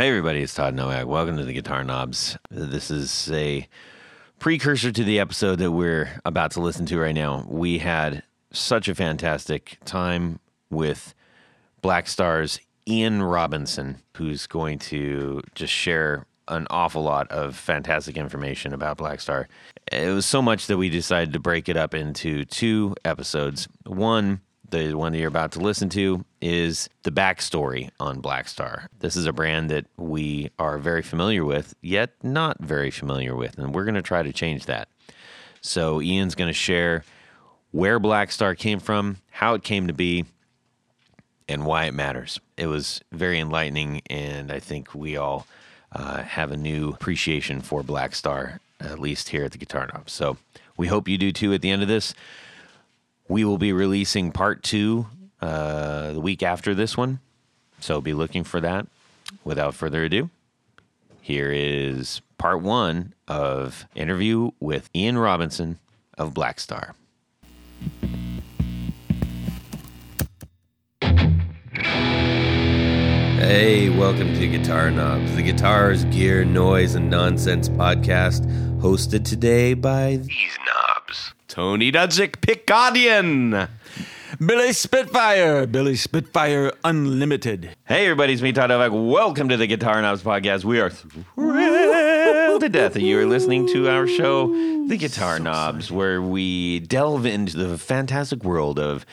Hey, everybody, it's Todd Novak. Welcome to the Guitar Knobs. This is a precursor to the episode that we're about to listen to right now. We had such a fantastic time with Blackstar's Ian Robinson, who's going to just share an awful lot of fantastic information about Blackstar. It was so much that we decided to break it up into two episodes. One, the one that you're about to listen to is the backstory on Blackstar. This is a brand that we are very familiar with, yet not very familiar with, and we're going to try to change that. So, Ian's going to share where Blackstar came from, how it came to be, and why it matters. It was very enlightening, and I think we all uh, have a new appreciation for Blackstar, at least here at the Guitar Knob. So, we hope you do too at the end of this. We will be releasing part two uh, the week after this one. So be looking for that. Without further ado, here is part one of interview with Ian Robinson of Blackstar. Hey, welcome to Guitar Knobs, the guitars, gear, noise, and nonsense podcast, hosted today by these knobs. Tony Dudzik, Picadian. Billy Spitfire, Billy Spitfire Unlimited. Hey, everybody, it's me, Todd Novak. Welcome to the Guitar Knobs Podcast. We are thrilled to death that you are listening to our show, The Guitar Knobs, where we delve into the fantastic world of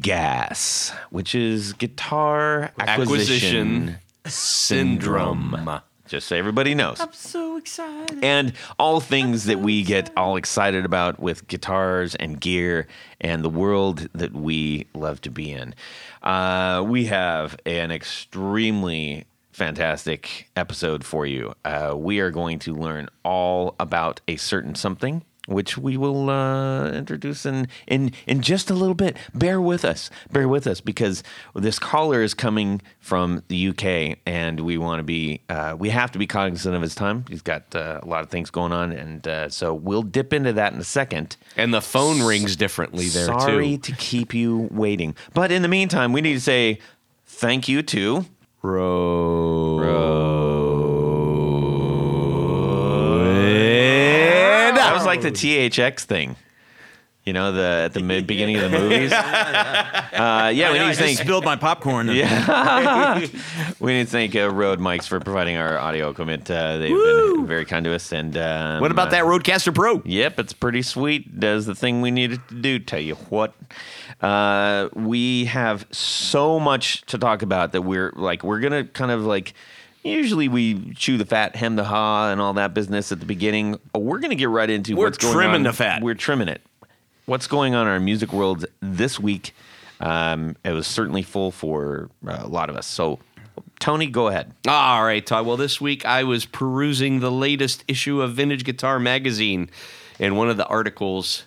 gas, which is guitar acquisition, Acquisition syndrome. Just so everybody knows. I'm so excited. and all things that we get all excited about with guitars and gear and the world that we love to be in. Uh, we have an extremely fantastic episode for you. Uh, we are going to learn all about a certain something. Which we will uh, introduce in, in in just a little bit. Bear with us, bear with us, because this caller is coming from the UK, and we want to be uh, we have to be cognizant of his time. He's got uh, a lot of things going on, and uh, so we'll dip into that in a second. And the phone rings differently there too. Sorry too. to keep you waiting, but in the meantime, we need to say thank you to that like the THX thing. You know, the at the mid beginning of the movies. Uh, yeah, we I, need to thank spilled my popcorn. Yeah. we need to thank uh, Rode Mics for providing our audio equipment. Uh, they've been very kind to us. And um, what about uh, that RODECaster Pro? Yep, it's pretty sweet. Does the thing we needed to do. Tell you what, uh, we have so much to talk about that we're like we're gonna kind of like. Usually we chew the fat, hem the ha, and all that business at the beginning. We're gonna get right into We're what's going trimming the fat. We're trimming it. What's going on in our music world this week? Um, it was certainly full for uh, a lot of us. So, Tony, go ahead. All right, Todd. Well, this week I was perusing the latest issue of Vintage Guitar Magazine, and one of the articles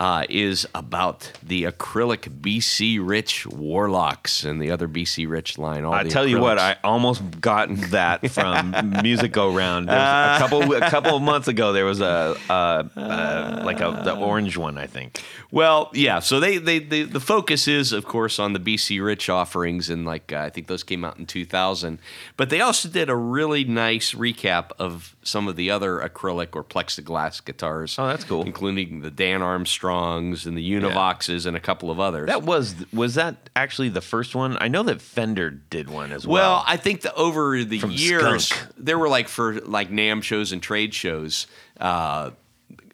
uh, is about the acrylic BC Rich Warlocks and the other BC Rich line. All I tell you what. I almost got that from Music Go Round. Was a couple a couple of months ago. There was a, uh uh like a the orange one, I think. Well, yeah. So they, they, they the focus is, of course, on the BC Rich offerings, and like uh, I think those came out in 2000. But they also did a really nice recap of some of the other acrylic or plexiglass guitars. Oh, that's cool. including the Dan Armstrongs and the Univoxes and a couple of others. That was was that actually the first one? I know that Fender did one as well, well. I think that over the From years, Skunk. there were like for like NAMM shows and trade shows, uh,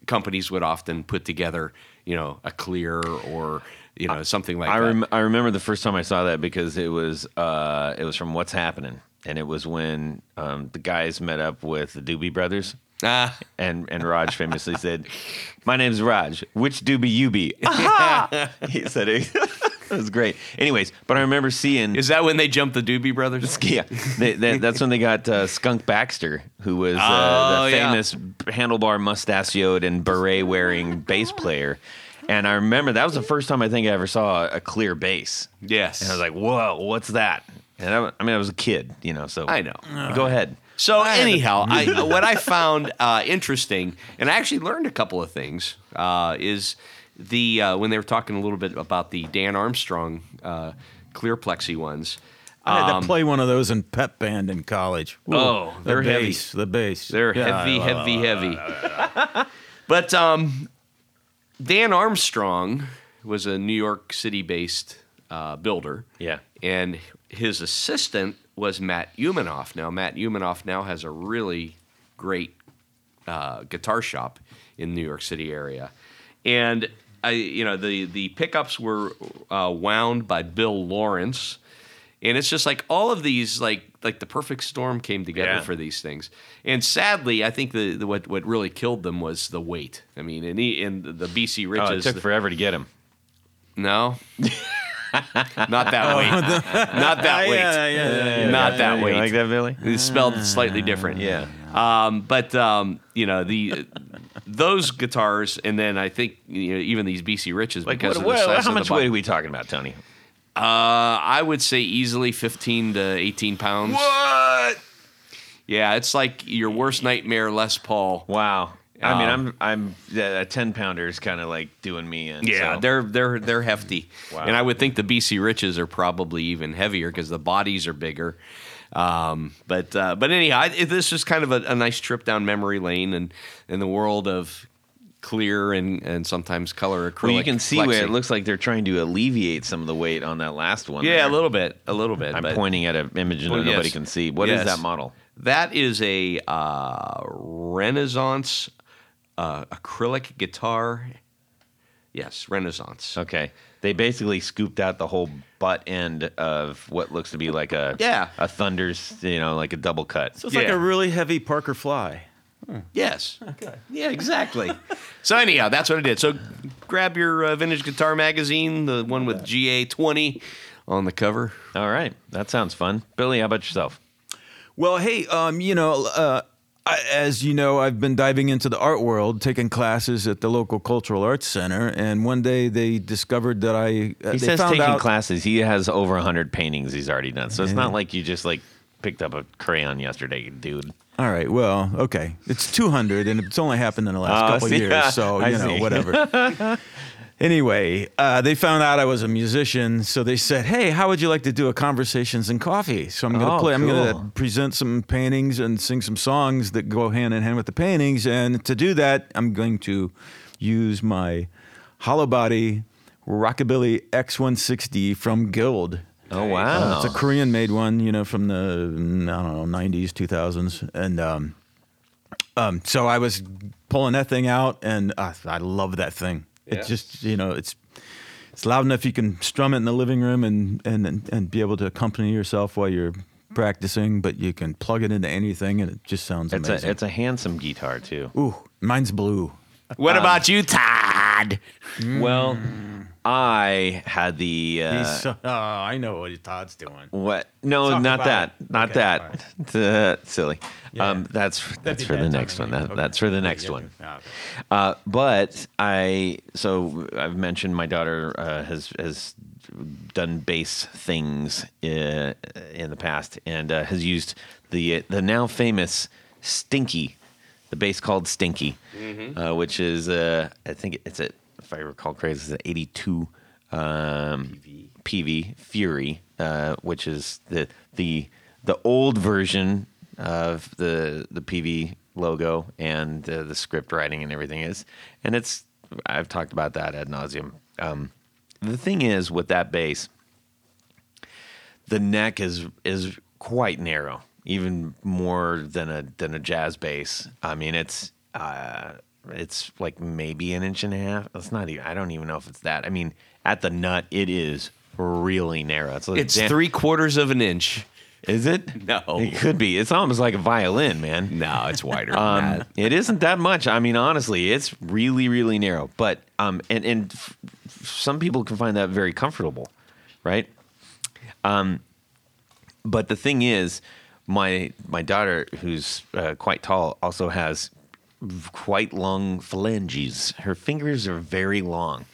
companies would often put together, you know, a clear or you know something like I that. I remember the first time I saw that because it was uh it was from What's Happening, and it was when um, the guys met up with the Doobie Brothers. Ah. And and Raj famously said, "My name's Raj. Which doobie you be?" Aha! he said it. it was great. Anyways, but I remember seeing Is that when they jumped the Doobie Brothers? yeah, they, they, that's when they got uh, Skunk Baxter, who was uh, Oh, the yeah. famous handlebar mustachioed and beret wearing bass player. And I remember that was the first time I think I ever saw a clear bass. Yes. And I was like, "Whoa, what's that?" And I, I mean, I was a kid, you know. So I know. Go ahead. So anyhow, I, what I found uh, interesting, and I actually learned a couple of things, uh, is the uh, when they were talking a little bit about the Dan Armstrong uh, clear plexi ones. I had Um, to play one of those in pep band in college. Ooh, Oh, the they're heavy. bass, The bass. They're Yeah, heavy, I- heavy, heavy. but um, Dan Armstrong was a New York City-based uh, builder. Yeah. and his assistant was Matt Umanoff. Now, Matt Umanoff now has a really great uh, guitar shop in New York City area, and I, you know, the the pickups were uh, wound by Bill Lawrence, and it's just like all of these, like like the perfect storm came together Yeah. for these things. And sadly, I think the, the what what really killed them was the weight. I mean, and, he, and the BC Riches. Oh, it took forever to get him. no. Not that weight. Not that weight. Yeah, yeah, yeah. Not that You weight. like that, Billy? It's spelled slightly different. Yeah. Um, but um, you know the those guitars, and then I think you know, even these BC Riches Like, because what, of the what, size how of much body. weight are we talking about, Tony? Uh, I would say easily fifteen to eighteen pounds. What? Yeah, it's like your worst nightmare, Les Paul. Wow. I mean, Um, I'm I'm a ten pounder is kind of like doing me in. Yeah, so. they're they're they're hefty, Wow. and I would think the BC Riches are probably even heavier because the bodies are bigger. Um, but uh, but anyhow, I, this is kind of a, a nice trip down memory lane and in the world of clear and and sometimes color acrylic. Well, you can see where it looks like they're trying to alleviate some of the weight on that last one. Yeah, there. a little bit, a little bit. I'm but pointing at an image that Well, nobody yes. can see. What is Yes. that model? That is a uh, Renaissance uh, acrylic guitar. Yes, Renaissance. Okay. They basically scooped out the whole butt end of what looks to be like a Yeah. a Thunder's, you know, like a double cut. So it's like Yeah. a really heavy Parker Fly. Yes. Okay. Yeah, exactly. so anyhow, that's what I did. So grab your uh, vintage guitar magazine, the one with GA20 on the cover. All right. That sounds fun. Billy, how about yourself? Well, hey, um, you know, uh, I, as you know, I've been diving into the art world, taking classes at the local cultural arts center, and one day they discovered that I. Uh, He they says found taking out, classes. He has over 100 paintings he's already done. So it's not like you just like picked up a crayon yesterday, dude. All right, well, okay, it's 200, and it's only happened in the last Oh, couple see, years, so I you know, see. whatever. anyway, uh, they found out I was a musician, so they said, "Hey, how would you like to do a conversations and coffee?" So I'm going to Oh, play. I'm going to present some paintings and sing some songs that go hand in hand with the paintings. And to do that, I'm going to use my hollow body Rockabilly X160 from Guild. Oh, Uh, wow. it's a Korean made one, you know, from the I don't know 90s, 2000s, and um, um, so I was pulling that thing out, and uh, I love that thing. Yeah. It's just you know, it's it's loud enough you can strum it in the living room and and and, be able to accompany yourself while you're practicing, but you can plug it into anything, and it just sounds It's amazing. a it's a handsome guitar too. Ooh, mine's blue. What about you, Todd? Well, I had the uh, He's so, oh, I know what Todd's doing. what? No, Talk not that. it. Not Okay, that. Uh, silly. Yeah. Um, that's that's be for the next one. That, Okay. That's for the next yeah, one. yeah, okay. Uh, but I so I've mentioned my daughter uh, has has done bass things uh, in the past and uh, has used the the now famous Stinky, the bass called Stinky, uh, which is uh, I think it's a if I recall correctly, it's an 82 um, Peavey. Fury, uh, which is the the the old version of the the Peavey logo and uh, the script writing and everything is, and it's I've talked about that ad nauseum. Um, the thing is with that bass, the neck is is quite narrow, even more than a than a jazz bass. I mean, it's uh, it's like maybe an inch and a half. It's not even. I don't even know if it's that. I mean, at the nut, it is really narrow. It's, like It's damn- three quarters of an inch. Is it? No. it could be. It's almost like a violin, man. No, it's wider Um, it isn't that much. I mean, honestly, it's really, really narrow. But um, and and f- some people can find that very comfortable, right? Um, but the thing is, my my daughter, who's uh, quite tall, also has quite long phalanges. Her fingers are very long.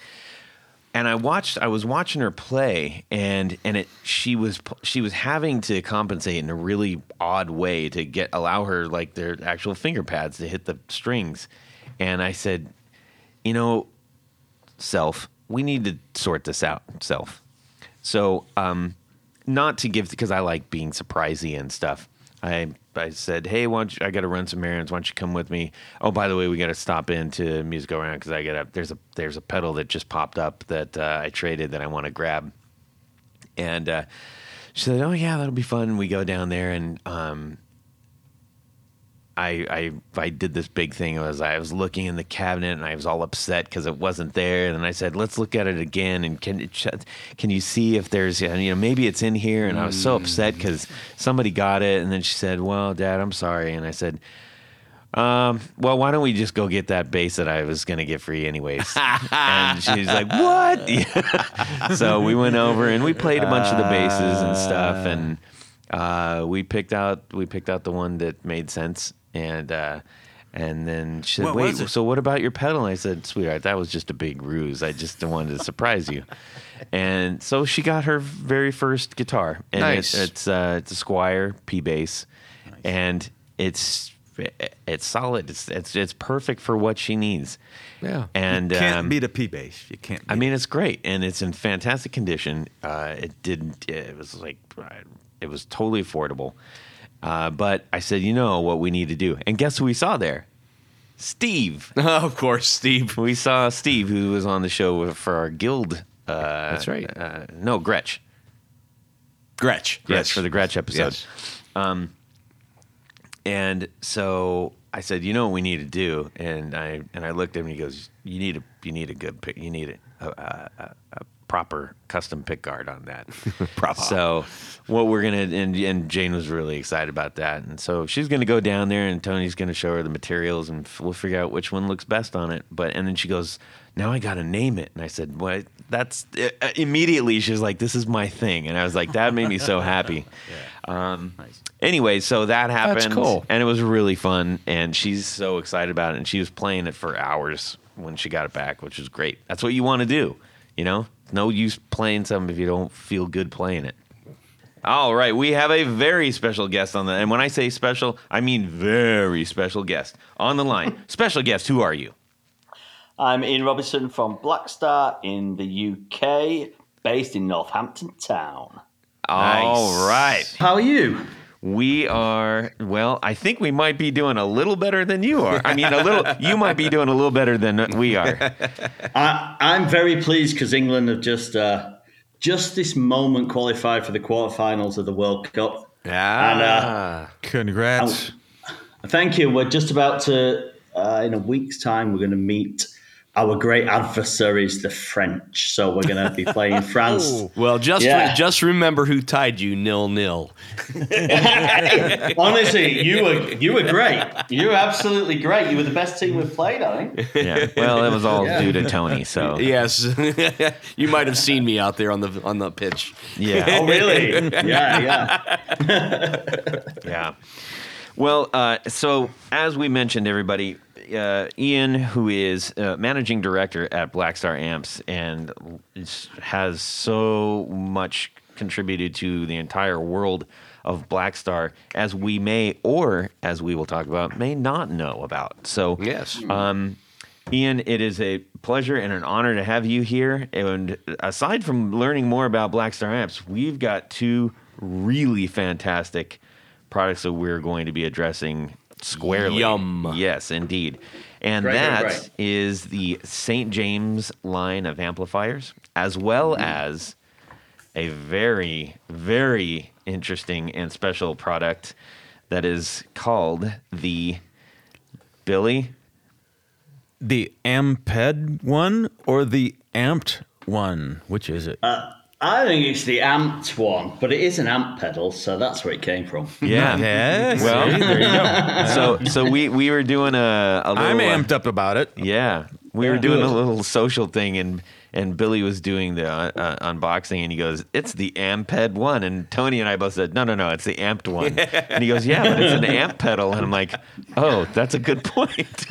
And I watched. I was watching her play, and and it. She was she was having to compensate in a really odd way to get allow her like their actual finger pads to hit the strings. And I said, you know, self, we need to sort this out, self. So um, not to give because I like being surprisey and stuff. I I said, hey, why don't you, I got to run some errands. Why don't you come with me? Oh, by the way, we got to stop into Music Go Around because I got a there's a there's a pedal that just popped up that uh, I traded that I want to grab. And uh, she said, oh yeah, that'll be fun. We go down there and um, I, I I did this big thing. It was I was looking in the cabinet and I was all upset because it wasn't there. And then I said, "Let's look at it again and can ch- can you see if there's you know maybe it's in here?" And I was so upset because somebody got it. And then she said, "Well, Dad, I'm sorry." And I said, um, "Well, why don't we just go get that bass that I was gonna get free anyways?" and she's like, "What?" so we went over and we played a bunch of the basses and stuff and. Uh, we picked out we picked out the one that made sense, and uh, and then she said, What "Wait, so what about your pedal?" And I said, "Sweetheart, that was just a big ruse. I just wanted to surprise you." And so she got her very first guitar, and Nice. it, it's uh, it's a Squier P bass, and it's it's solid. It's it's it's perfect for what she needs. Yeah. and Can't um, beat a P bass. You can't. I mean, it's great, and it's in fantastic condition. Uh, it didn't. It was like it was totally affordable. Uh, but I said, you know what we need to do, and guess who we saw there? Steve. of course, Steve. We saw Steve, who was on the show for our guild. Uh, That's right. Uh, no, Gretsch. Gretsch. Yes, for the Gretsch episode. Yes. And so I said, you know what we need to do, and I and I looked at him. and He goes, you need a you need a good. You need a, a, a, a proper custom pick guard on that. Proper. So what we're gonna and and Jane was really excited about that, and so she's gonna go down there, and Tony's gonna show her the materials, and f- we'll figure out which one looks best on it. But and then she goes, now I gotta name it, and I said, what? That's uh, immediately she was like, this is my thing, and I was like, that made me so happy. Um, Anyway, so that happened, cool. and it was really fun. And she's so excited about it, and she was playing it for hours when she got it back, which was great. That's what you want to do, you know. No use playing something if you don't feel good playing it. All right, we have a very special guest on the, and when I say special, I mean very special guest on the line. special guest, who are you? I'm Ian Robinson from Blackstar in the UK, based in Northampton Town. All right, How are you? We are. Well, I think we might be doing a little better than you are. I mean, a little. You might be doing a little better than we are. I, I'm very pleased because England have just uh, just this moment qualified for the quarterfinals of the World Cup. Ah. Congrats. Thank you. We're just about to, uh, in a week's time, we're going to meet our great adversary is the French. So we're going to be playing France. well, just Yeah. just remember who tied you nil nil. Honestly, you were you were great. You were absolutely great. You were the best team we've played, I think. Yeah. Well, it was all Yeah. due to Tony. So Yes, you might have seen me out there on the on the pitch. yeah. Oh, really? Yeah, yeah. Yeah. Well, uh, so as we mentioned, everybody, uh, Ian, who is uh, managing director at Blackstar Amps and has so much contributed to the entire world of Blackstar, as we may, or as we will talk about, may not know about. So, Yes. um, Ian, it is a pleasure and an honor to have you here. And aside from learning more about Blackstar Amps, we've got two really fantastic products that we're going to be addressing squarely. Yum. Yes, indeed. And Great, great, that great. is the St. James line of amplifiers, as well mm-hmm. as a very, very interesting and special product that is called the Billy. The Amped one or the Amped one? Which is it? Uh, I think it's the amped one, but it is an amp pedal, so that's where it came from. Yeah. Yes. Well, there you go. so so we we were doing a, a little I'm uh, amped up about it. Yeah, we were Yeah. doing a little social thing, and and Billy was doing the uh, uh, unboxing, and he goes, "It's the Amped one," and Tony and I both said, "No, no, no, it's the amped one," and he goes, "Yeah, but it's an amp pedal," and I'm like, "Oh, that's a good point."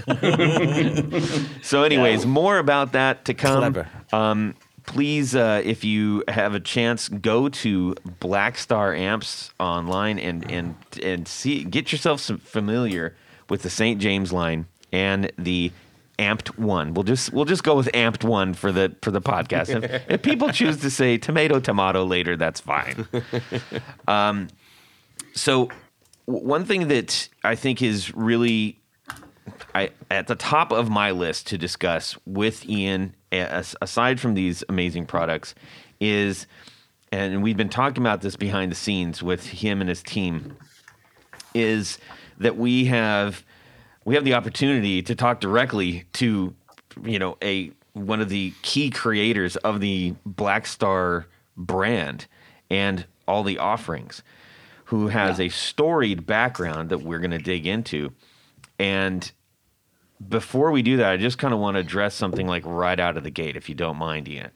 so, anyways, Yeah. more about that to come. Clever. Um, please, uh, if you have a chance, go to Blackstar Amps online and and and see get yourself some familiar with the St. James line and the amped one. We'll just we'll just go with amped one for the for the podcast. If, if people choose to say tomato tomato later, that's fine. Um, so w- one thing that I think is really I, at the top of my list to discuss with Ian, as, aside from these amazing products, is, and we've been talking about this behind the scenes with him and his team, is that we have we have the opportunity to talk directly to, you know, a one of the key creators of the Blackstar brand and all the offerings, who has a storied background that we're going to dig into, and before we do that, I just kind of want to address something like right out of the gate, if you don't mind, Ian.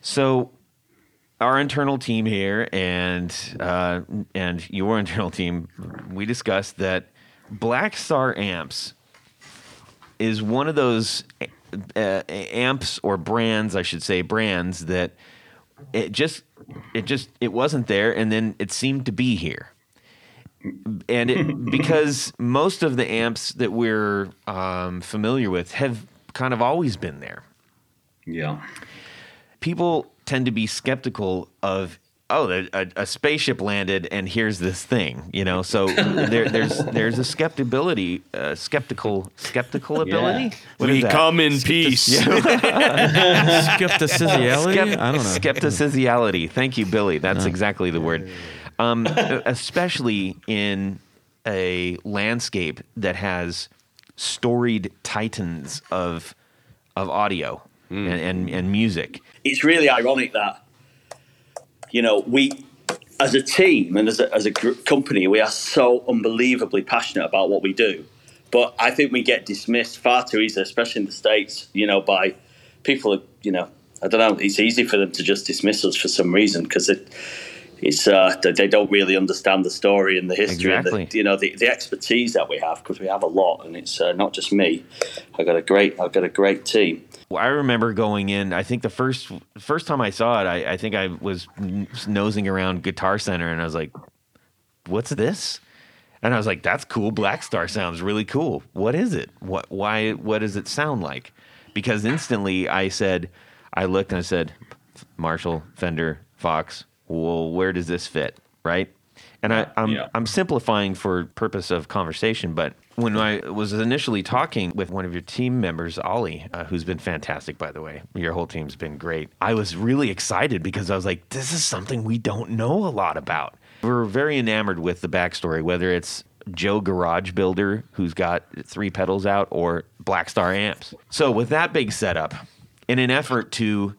So, our internal team here and uh, and your internal team, we discussed that Blackstar Amps is one of those uh, amps or brands, I should say, brands that it just it just it wasn't there, and then it seemed to be here and it, because most of the amps that we're um, familiar with have kind of always been there. Yeah. People tend to be skeptical of oh a, a, a spaceship landed and here's this thing you know so there, there's there's a skeptibility uh, skeptical skeptical ability What is We come in peace. Skepticism. Skep- I don't know. Skepticism. Thank you, Billy. That's exactly the word. Um, especially in a landscape that has storied titans of of audio and, and, and music. it's really ironic that you know we as a team and as a, as a gr- company we are so unbelievably passionate about what we do but i think we get dismissed far too easily especially in the states you know by people you know i don't know it's easy for them to just dismiss us for some reason because it it's uh, they- don't really understand the story and the history Exactly. and the, you know the, the expertise that we have because we have a lot and it's uh, not just me i got a great i've got a great team Well, I remember going in. I think the first first time I saw it, I, I think I was nosing around Guitar Center, and I was like, "What's this?" And I was like, "That's cool. Blackstar sounds really cool. What is it? What? Why? What does it sound like?" Because instantly I said, I looked and I said, "Marshall, Fender, Vox. Well, where does this fit?" Right? And I, I'm Yeah. I'm simplifying for purpose of conversation, but when I was initially talking with one of your team members, Ollie, uh, who's been fantastic, by the way, your whole team's been great. I was really excited because I was like, this is something we don't know a lot about. We're very enamored with the backstory, whether it's Joe Garage Builder, who's got three pedals out, or Blackstar amps. So, with that big setup, in an effort to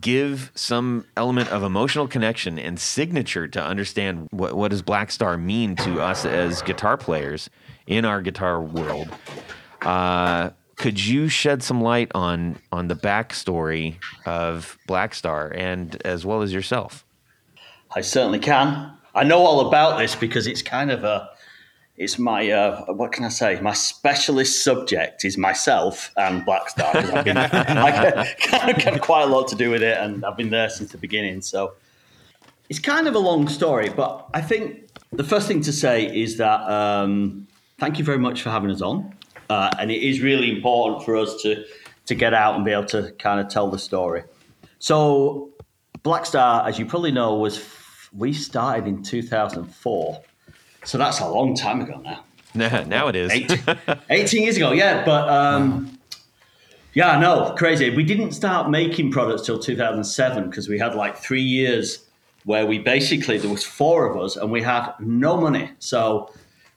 give some element of emotional connection and signature to understand what, what does Blackstar mean to us as guitar players in our guitar world. Uh, could you shed some light on on the backstory of Blackstar and as well as yourself? I certainly can. I know all about this because it's kind of a, it's my, uh, what can I say? My specialist subject is myself and Blackstar. 'cause I've been, I got quite a lot to do with it, and I've been there since the beginning. So it's kind of a long story, but I think the first thing to say is that um, thank you very much for having us on, uh, and it is really important for us to to get out and be able to kind of tell the story. So Blackstar, as you probably know, was we started in 2004. So that's a long time ago now. now it is. Eight, 18 years ago, yeah. But um, yeah, no, crazy. We didn't start making products till 2007 because we had like three years where we basically, there was four of us and we had no money. So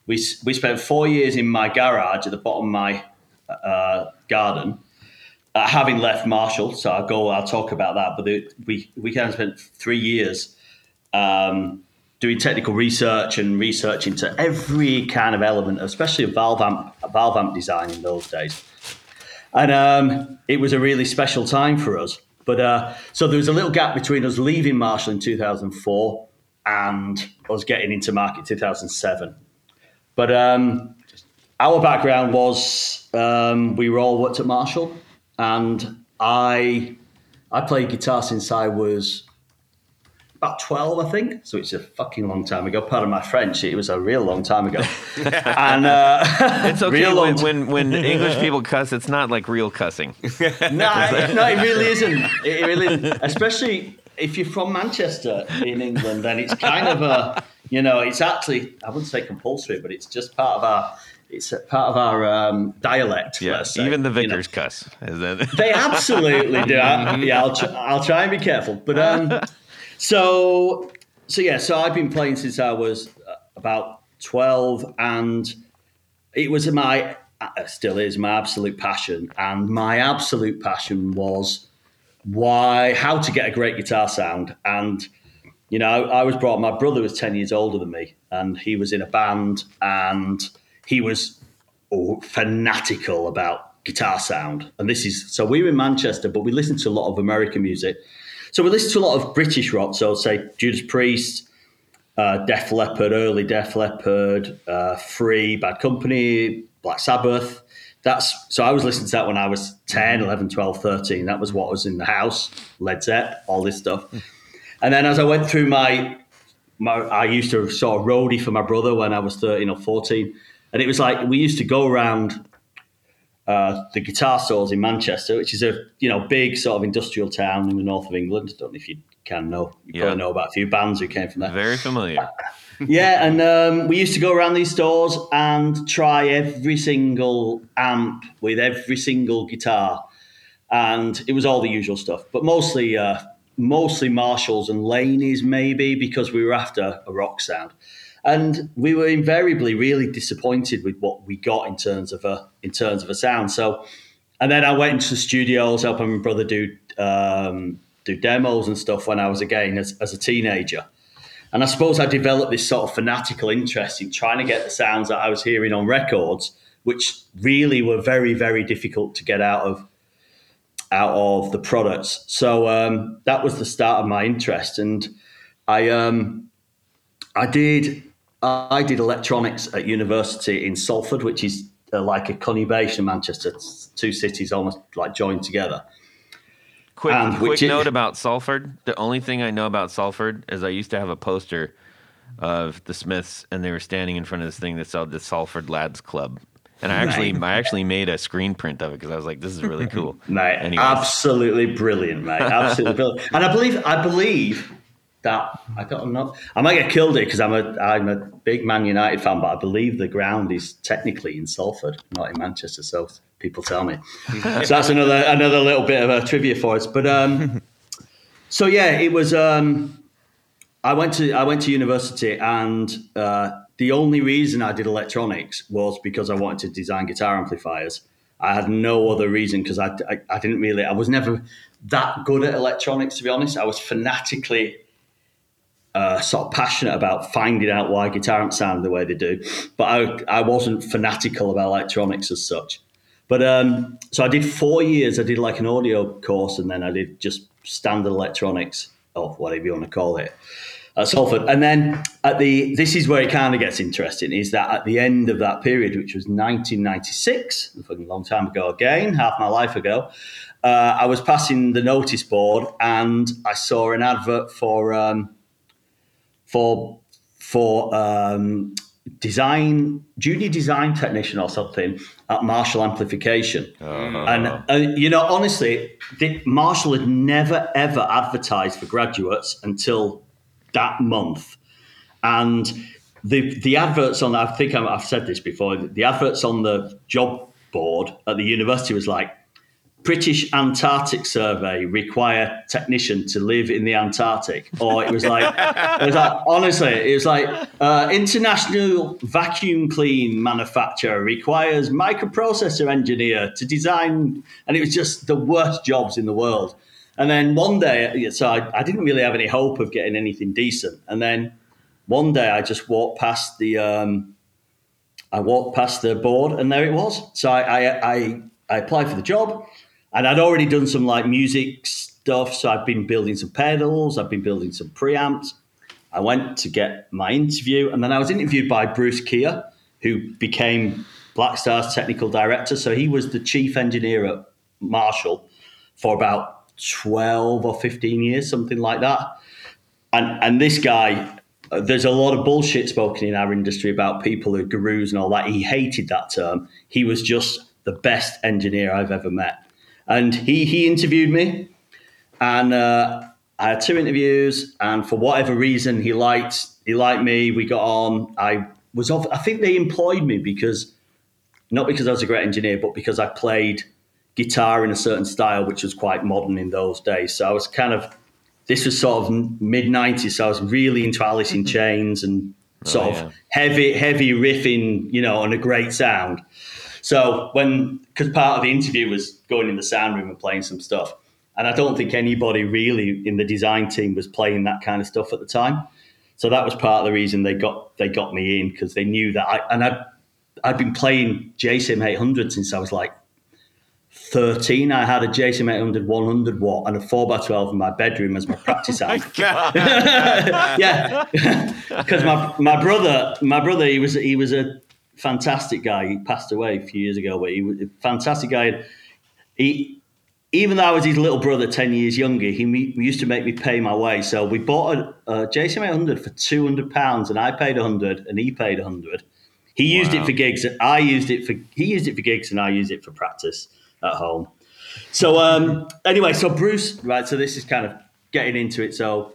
we, we spent four years in my garage at the bottom of my uh, garden. Uh, having left Marshall, so I'll go. I'll talk about that. But the, we we kind of spent three years um, doing technical research and research into every kind of element, especially of valve amp, valve amp design in those days. And um, it was a really special time for us. But uh, so there was a little gap between us leaving Marshall in 2004 and us getting into market 2007. But um, our background was um, we were all worked at Marshall, and I I played guitar since I was about 12, I think. So it's a fucking long time ago. Pardon my French. It was a real long time ago. and uh, It's okay real when, when when English people cuss. It's not like real cussing. no, it, no, it really isn't. It really isn't. Especially if you're from Manchester in England, then it's kind of a, you know, it's actually, I wouldn't say compulsory, but it's just part of our, it's a part of our um, dialect. Yeah, even the you know. vicars cuss. They absolutely do. I, yeah, I'll, tr- I'll try and be careful. But um, so, so yeah, so I've been playing since I was uh, about 12 and it was my, uh, still is my absolute passion. And my absolute passion was why, how to get a great guitar sound. And, you know, I, was brought, my brother was 10 years older than me and he was in a band and he was oh, fanatical about guitar sound. And this is so we were in Manchester, but we listened to a lot of American music. So we listened to a lot of British rock. So say Judas Priest, uh, Def Leppard, early Def Leppard, uh, Free, Bad Company, Black Sabbath. That's so I was listening to that when I was 10, 11, 12, 13. That was what was in the house, Led Zepp, all this stuff. And then as I went through my my, I used to sort of roadie for my brother when I was 13 or 14. And it was like we used to go around uh, the guitar stores in Manchester, which is a you know big sort of industrial town in the north of England. don't know if you can know. You Yeah. probably know about a few bands who came from there. Very familiar. yeah, and um, we used to go around these stores and try every single amp with every single guitar, and it was all the usual stuff, but mostly uh, mostly Marshalls and Laneys maybe because we were after a rock sound, and we were invariably really disappointed with what we got in terms of a in terms of a sound. So, and then I went into the studios helping my brother do um, do demos and stuff when I was again as, as a teenager. And I suppose I developed this sort of fanatical interest in trying to get the sounds that I was hearing on records, which really were very, very difficult to get out of out of the products. So um, that was the start of my interest, and I um, I did I did electronics at university in Salford, which is uh, like a conurbation of Manchester, It's two cities almost like joined together. Quick, And quick it- note about Salford. The only thing I know about Salford is I used to have a poster of the Smiths, and they were standing in front of this thing that said the Salford Lads Club. And I actually, I actually made a screen print of it because I was like, "This is really cool." Mate, Anyways. absolutely brilliant, mate. Absolutely brilliant. And I believe, I believe that I don't I'm not. I might get killed here because I'm a I'm a big Man United fan, but I believe the ground is technically in Salford, not in Manchester. So people tell me. so that's another another little bit of a trivia for us. But um, so yeah, it was. Um, I went to I went to university, and uh, the only reason I did electronics was because I wanted to design guitar amplifiers. I had no other reason because I, I I didn't really I was never that good at electronics to be honest. I was fanatically uh, sort of passionate about finding out why guitar amps sound the way they do, but I I wasn't fanatical about electronics as such. But um, so I did four years. I did like an audio course, and then I did just standard electronics, or whatever you want to call it, at Salford. And then at the this is where it kind of gets interesting. Is that at the end of that period, which was 1996, a fucking long time ago again, half my life ago, uh, I was passing the notice board and I saw an advert for um, for for um, design junior design technician or something at Marshall Amplification. And uh, you know, honestly, the, Marshall had never ever advertised for graduates until that month, and the the adverts on I think I've said this before. The adverts on the job board at the university was like. British Antarctic survey require technician to live in the Antarctic, or it was like, it was like honestly, it was like uh, international vacuum clean manufacturer requires microprocessor engineer to design, and it was just the worst jobs in the world. And then one day, so I, I didn't really have any hope of getting anything decent, and then one day I just walked past the. Um, I walked past the board and there it was. So I, I, I, I applied for the job and I'd already done some like music stuff. So I've been building some pedals, I've been building some preamps. I went to get my interview and then I was interviewed by Bruce Keir, who became Blackstar's technical director. So he was the chief engineer at Marshall for about 12 or 15 years, something like that and and this guy, there's a lot of bullshit spoken in our industry about people who are gurus and all that. He hated that term. He was just the best engineer I've ever met, and he he interviewed me, and uh, I had two interviews, and for whatever reason, he liked he liked me. We got on. I was off. I think they employed me because not because I was a great engineer, but because I played guitar in a certain style, which was quite modern in those days. So I was kind of this was sort of mid '90s, so I was really into Alice in Chains and sort Oh, of heavy, heavy riffing, you know, and a great sound. So when, because part of the interview was going in the sound room and playing some stuff, and I don't think anybody really in the design team was playing that kind of stuff at the time. So that was part of the reason they got they got me in because they knew that I and I I'd been playing JCM 800 since I was like 13. I had a JCM 800 100 watt and a 4x12 in my bedroom as my practice oh amp. yeah, because my my brother, my brother, he was he was a fantastic guy. He passed away a few years ago, but he was a fantastic guy. He even though I was his little brother, ten years younger, he me, used to make me pay my way. So we bought a, a JCM 800 for two hundred pounds, and I paid hundred, and he paid hundred. He used Wow. it for gigs, and I used it for he used it for gigs, and I used it for practice at home. So um, anyway, so Bruce, right? So this is kind of getting into it. So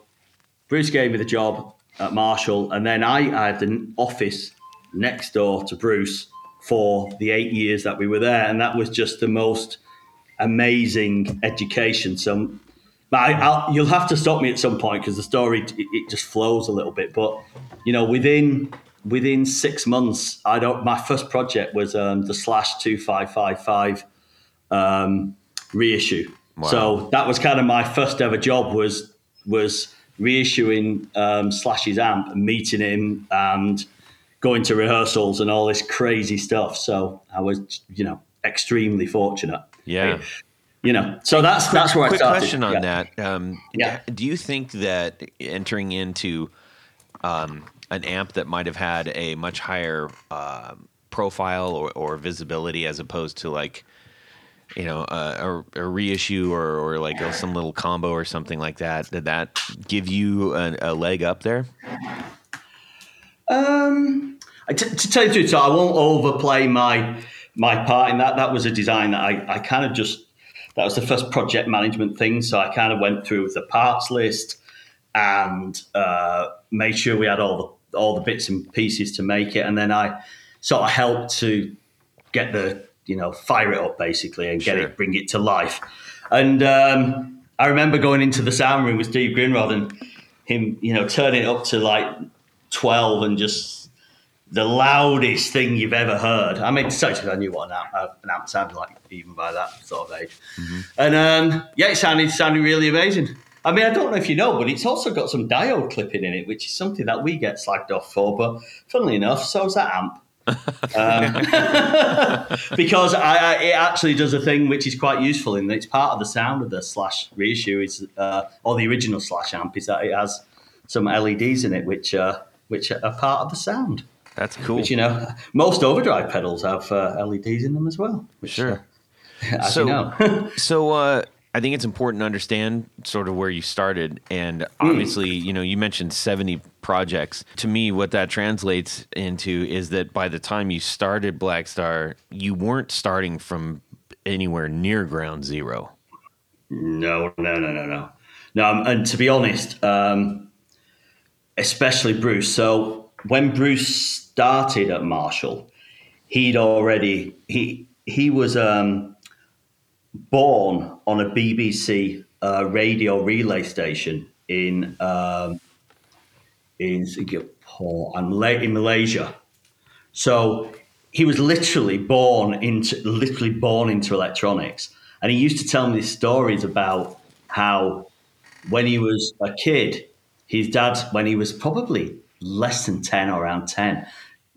Bruce gave me the job at Marshall, and then I, I had an office next door to Bruce for the eight years that we were there, and that was just the most amazing education. So, I, I'll, you'll have to stop me at some point because the story it, it just flows a little bit. But you know, within within six months, I don't. My first project was um, the Slash two five five five um, reissue. So that was kind of my first ever job was was reissuing um, Slash's amp and meeting him and going to rehearsals and all this crazy stuff. So I was, you know, extremely fortunate. Yeah. You know, so that's that's where I Quick started. question on Yeah. that. Um, Yeah. Do you think that entering into um, an amp that might have had a much higher uh, profile or, or visibility as opposed to like, you know, a, a, a reissue or, or like a, some little combo or something like that, did that give you a, a leg up there? Um, to, to tell you the truth, so I won't overplay my my part in that. That was a design that I, I kind of just that was the first project management thing. So I kind of went through with the parts list and uh, made sure we had all the all the bits and pieces to make it, and then I sort of helped to get the you know fire it up basically and get Sure. it bring it to life. And um, I remember going into the sound room with Steve Grindrod and him, you know, turning it up to like 12 and just the loudest thing you've ever heard. I mean, so I knew what an amp, uh, an amp sounded like even by that sort of age. And um, yeah, it sounded sounded really amazing. I mean, I don't know if you know, but it's also got some diode clipping in it, which is something that we get slagged off for. But funnily enough, so's that amp. um, because I, I, it actually does a thing which is quite useful in that it's part of the sound of the slash reissue is uh, or the original slash amp is that it has some LEDs in it which uh, which are part of the sound. That's cool. Which you know, most overdrive pedals have uh, LEDs in them as well. Which, Sure. uh, as So- you know, So uh, I think it's important to understand sort of where you started, and obviously, you know, you mentioned seventy projects. To me, what that translates into is that by the time you started Blackstar, you weren't starting from anywhere near ground zero. no, no, no, no, no, no. And to be honest, um, especially Bruce. So when Bruce started at Marshall, he'd already he he was um, born on a BBC uh, radio relay station in um, in Singapore and in Malaysia. So he was literally born into literally born into electronics, and he used to tell me these stories about how when he was a kid, his dad, when he was probably less than 10 or around 10,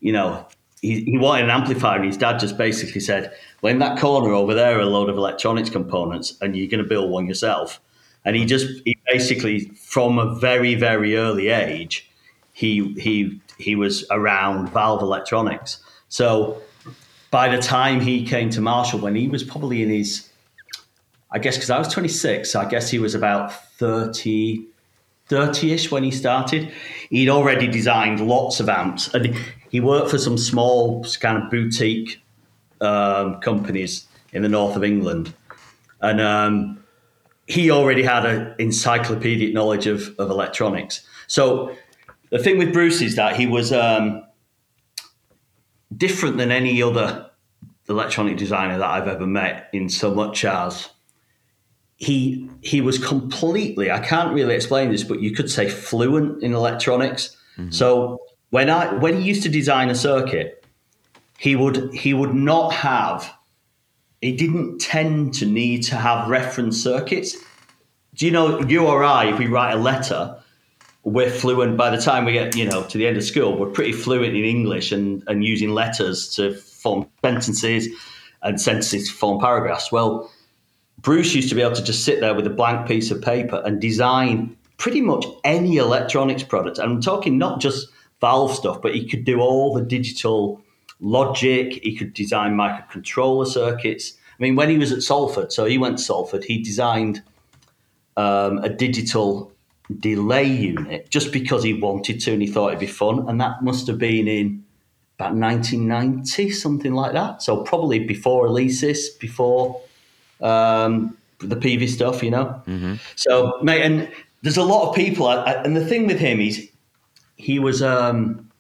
you know, he, he wanted an amplifier, and his dad just basically said, Well, in that corner over there are a load of electronics components, and you're going to build one yourself. And he just, he basically, from a very, very early age, he, he, he was around Valve Electronics. So by the time he came to Marshall, when he was probably in his I guess because I was 26, so I guess he was about 30, 30ish when he started. He'd already designed lots of amps, and he worked for some small kind of boutique um, companies in the north of England, and um, he already had an encyclopedic knowledge of, of electronics. So the thing with Bruce is that he was um, different than any other electronic designer that I've ever met, in so much as he he was completely I can't really explain this, but you could say fluent in electronics. Mm-hmm. So when I when he used to design a circuit, he would he would not have he didn't tend to need to have reference circuits. Do you know you or I, if we write a letter, we're fluent by the time we get, you know, to the end of school, we're pretty fluent in English and, and using letters to form sentences and sentences to form paragraphs. Well, Bruce used to be able to just sit there with a blank piece of paper and design pretty much any electronics product. And I'm talking not just valve stuff, but he could do all the digital logic. He could design microcontroller circuits. I mean, when he was at Salford, so he went to Salford, he designed um, a digital delay unit just because he wanted to and he thought it'd be fun. And that must have been in about 1990, something like that. So probably before Alesis, before um, the Peavey stuff, you know. Mm-hmm. So, mate, and there's a lot of people, and the thing with him is he was um,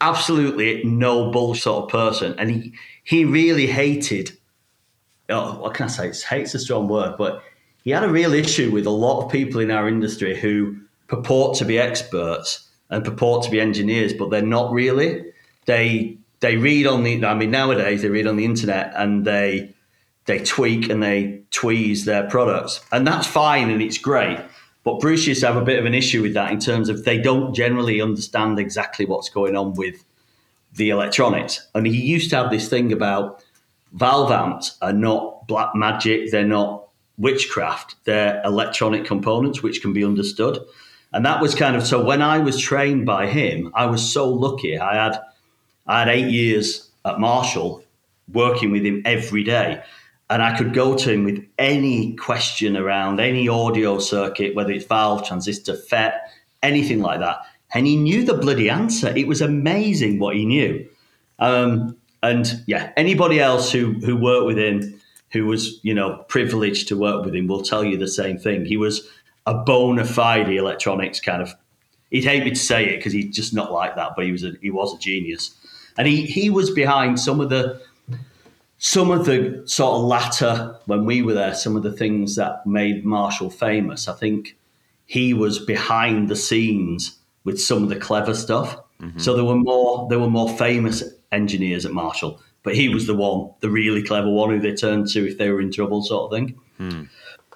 absolutely no bull sort of person, and he he really hated. Oh, what can I say? It's, hate's a strong word, but he had a real issue with a lot of people in our industry who purport to be experts and purport to be engineers, but they're not really. They they read on the. I mean, nowadays they read on the internet and they they tweak and they tweeze their products, and that's fine and it's great. But Bruce used to have a bit of an issue with that in terms of they don't generally understand exactly what's going on with the electronics. And he used to have this thing about valve amps are not black magic, they're not witchcraft, they're electronic components which can be understood. And that was kind of so when I was trained by him, I was so lucky. I had I had eight years at Marshall working with him every day. And I could go to him with any question around any audio circuit, whether it's valve, transistor, FET, anything like that. And he knew the bloody answer. It was amazing what he knew. Um, and yeah, anybody else who who worked with him, who was you know privileged to work with him, will tell you the same thing. He was a bona fide electronics kind of. He'd hate me to say it because he's just not like that, but he was a he was a genius, and he he was behind some of the some of the sort of latter when we were there, some of the things that made Marshall famous, I think he was behind the scenes with some of the clever stuff. Mm-hmm. So there were more there were more famous engineers at Marshall, but he was the one, the really clever one who they turned to if they were in trouble, sort of thing. Mm.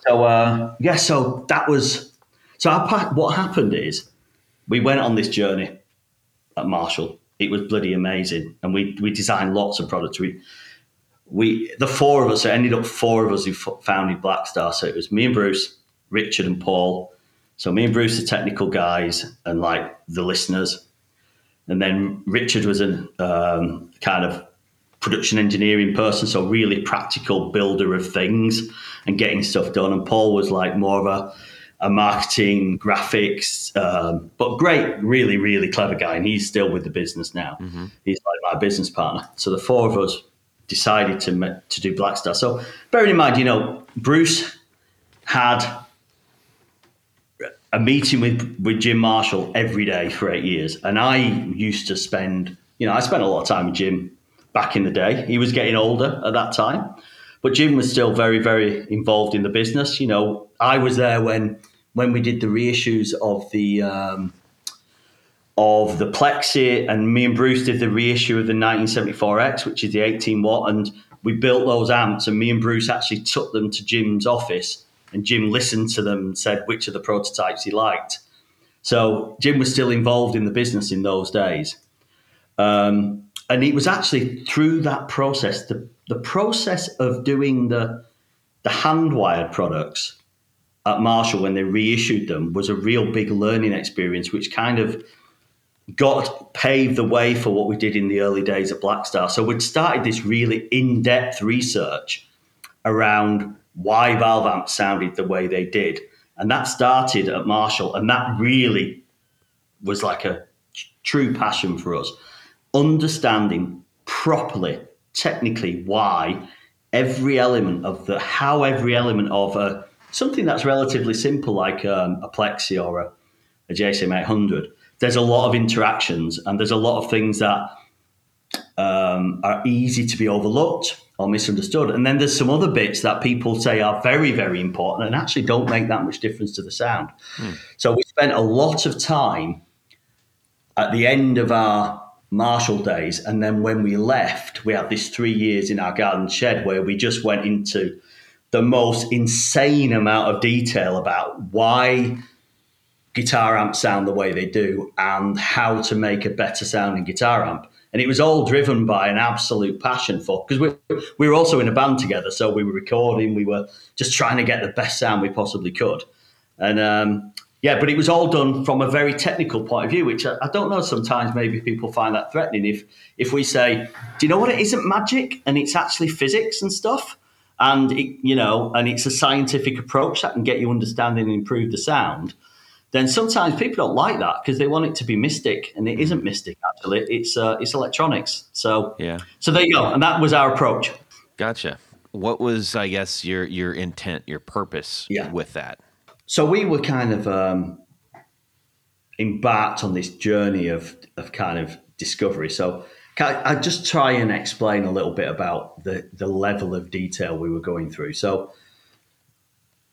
So uh, yeah, so that was so our, what happened is we went on this journey at Marshall. It was bloody amazing, and we we designed lots of products. We we the four of us it ended up four of us who founded Blackstar. So it was me and Bruce, Richard and Paul. So me and Bruce are technical guys and like the listeners, and then Richard was a um, kind of production engineering person, so really practical builder of things and getting stuff done. And Paul was like more of a a marketing, graphics, um, but great, really, really clever guy. And he's still with the business now. Mm-hmm. He's like my business partner. So the four of us decided to to do Blackstar. So bearing in mind, you know, Bruce had a meeting with with Jim Marshall every day for eight years, and I used to spend, you know, I spent a lot of time with Jim back in the day. He was getting older at that time, but Jim was still very, very involved in the business. You know, I was there when when we did the reissues of the um, of the Plexi, and me and Bruce did the reissue of the 1974X, which is the 18 watt, and we built those amps. And me and Bruce actually took them to Jim's office, and Jim listened to them and said which of the prototypes he liked. So Jim was still involved in the business in those days, um, and it was actually through that process, the the process of doing the the hand wired products at Marshall when they reissued them was a real big learning experience, which kind of got paved the way for what we did in the early days at Blackstar. So we'd started this really in-depth research around why valve amps sounded the way they did. And that started at Marshall, and that really was like a true passion for us. Understanding properly, technically, why every element of the how every element of a something that's relatively simple like um, a plexi or a, a JCM 800. There's a lot of interactions and there's a lot of things that um, are easy to be overlooked or misunderstood. And then there's some other bits that people say are very, very important and actually don't make that much difference to the sound. Hmm. So we spent a lot of time at the end of our Marshall days. And then when we left, we had this three years in our garden shed where we just went into the most insane amount of detail about why guitar amps sound the way they do and how to make a better sounding guitar amp. And it was all driven by an absolute passion for because we, we were also in a band together, so we were recording, we were just trying to get the best sound we possibly could. And um, yeah, but it was all done from a very technical point of view, which I, I, don't know. Sometimes maybe people find that threatening. If if we say, "Do you know what? It isn't magic, and it's actually physics and stuff," and it, you know, and it's a scientific approach that can get you understanding and improve the sound. Then sometimes people don't like that because they want it to be mystic, and it isn't mystic. Actually, it's uh, it's electronics. So yeah. So there you go, and that was our approach. Gotcha. What was, I guess, your your intent, your purpose yeah. with that? So we were kind of um, embarked on this journey of of kind of discovery. So I, I just try and explain a little bit about the the level of detail we were going through. So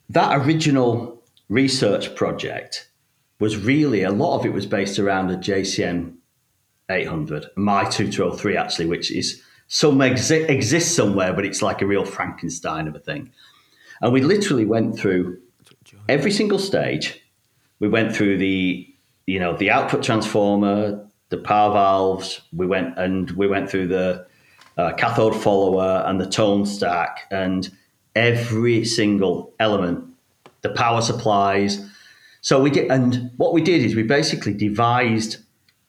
that original research project was really a lot of it was based around a JCM 800, my 2203 actually, which is some exi- exists somewhere, but it's like a real Frankenstein of a thing. And we literally went through every single stage. We went through the, you know, the output transformer, the power valves. We went and we went through the uh, cathode follower and the tone stack and every single element, the power supplies. So we did, and what we did is we basically devised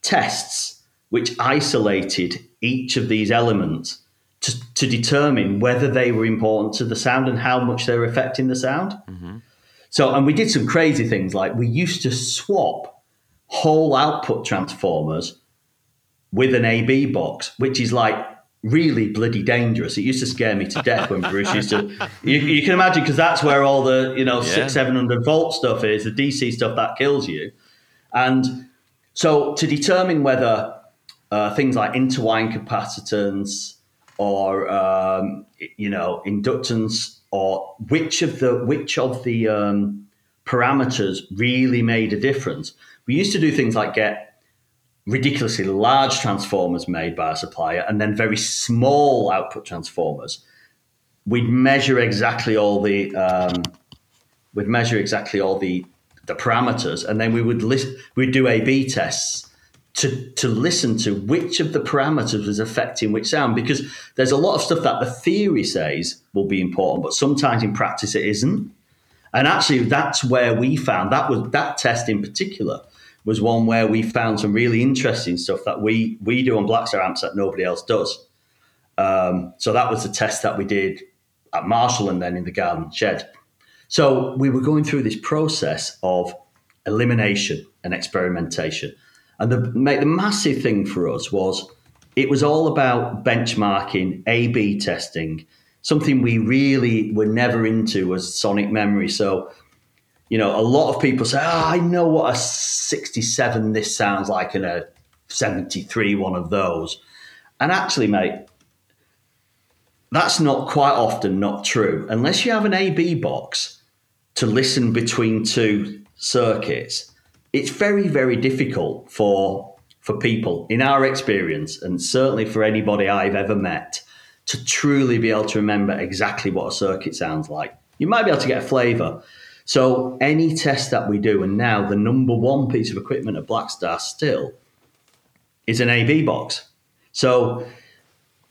tests which isolated each of these elements to, to determine whether they were important to the sound and how much they were affecting the sound. Mm-hmm. So, and we did some crazy things like we used to swap whole output transformers with an AB box, which is like really bloody dangerous. It used to scare me to death when Bruce used to. You, you can imagine because that's where all the you know yeah. six seven hundred volt stuff is, the DC stuff that kills you, and so to determine whether uh, things like interwine capacitance or um, you know inductance or which of the which of the um, parameters really made a difference. We used to do things like get ridiculously large transformers made by a supplier and then very small output transformers. We'd measure exactly all the um, we'd measure exactly all the the parameters, and then we would list we'd do A/B tests to to listen to which of the parameters was affecting which sound because there's a lot of stuff that the theory says will be important but sometimes in practice it isn't and actually that's where we found that was that test in particular was one where we found some really interesting stuff that we we do on blackstar amps that nobody else does um, so that was the test that we did at marshall and then in the garden shed so we were going through this process of elimination and experimentation and the, the massive thing for us was it was all about benchmarking, A B testing. Something we really were never into was sonic memory. So, you know, a lot of people say, oh, I know what a 67 this sounds like in a 73, one of those. And actually, mate, that's not quite often not true. Unless you have an AB box to listen between two circuits, it's very, very difficult for for people in our experience, and certainly for anybody I've ever met, to truly be able to remember exactly what a circuit sounds like. You might be able to get a flavor. So any test that we do, and now the number one piece of equipment at Blackstar still is an AB box. So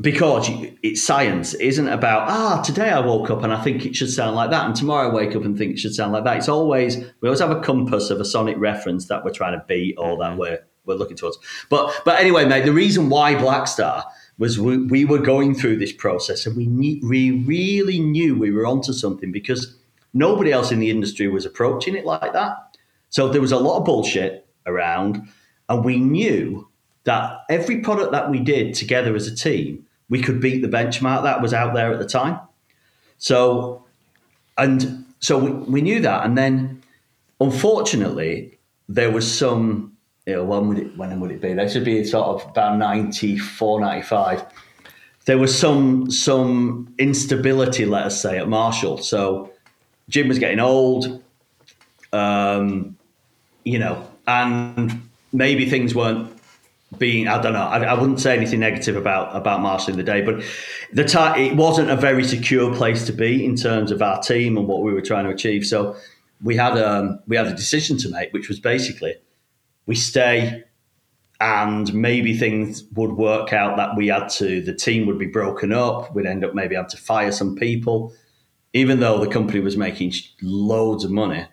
because it's science. It isn't about ah today I woke up and I think it should sound like that, and tomorrow I wake up and think it should sound like that. It's always we always have a compass of a sonic reference that we're trying to beat or that we're we're looking towards. But but anyway, mate, the reason why Blackstar was we, we were going through this process and we we really knew we were onto something because nobody else in the industry was approaching it like that. So there was a lot of bullshit around, and we knew that every product that we did together as a team, we could beat the benchmark that was out there at the time. So, and so we, we knew that, and then unfortunately, there was some. You know, when would it when would it be? There should be sort of about 94, 95 there was some some instability, let us say, at Marshall. So Jim was getting old, um, you know, and maybe things weren't being. I don't know. I, I, wouldn't say anything negative about about Marshall in the day, but the it wasn't a very secure place to be in terms of our team and what we were trying to achieve. So we had a um, we had a decision to make, which was basically we stay and maybe things would work out that we had to the team would be broken up we'd end up maybe having to fire some people even though the company was making loads of money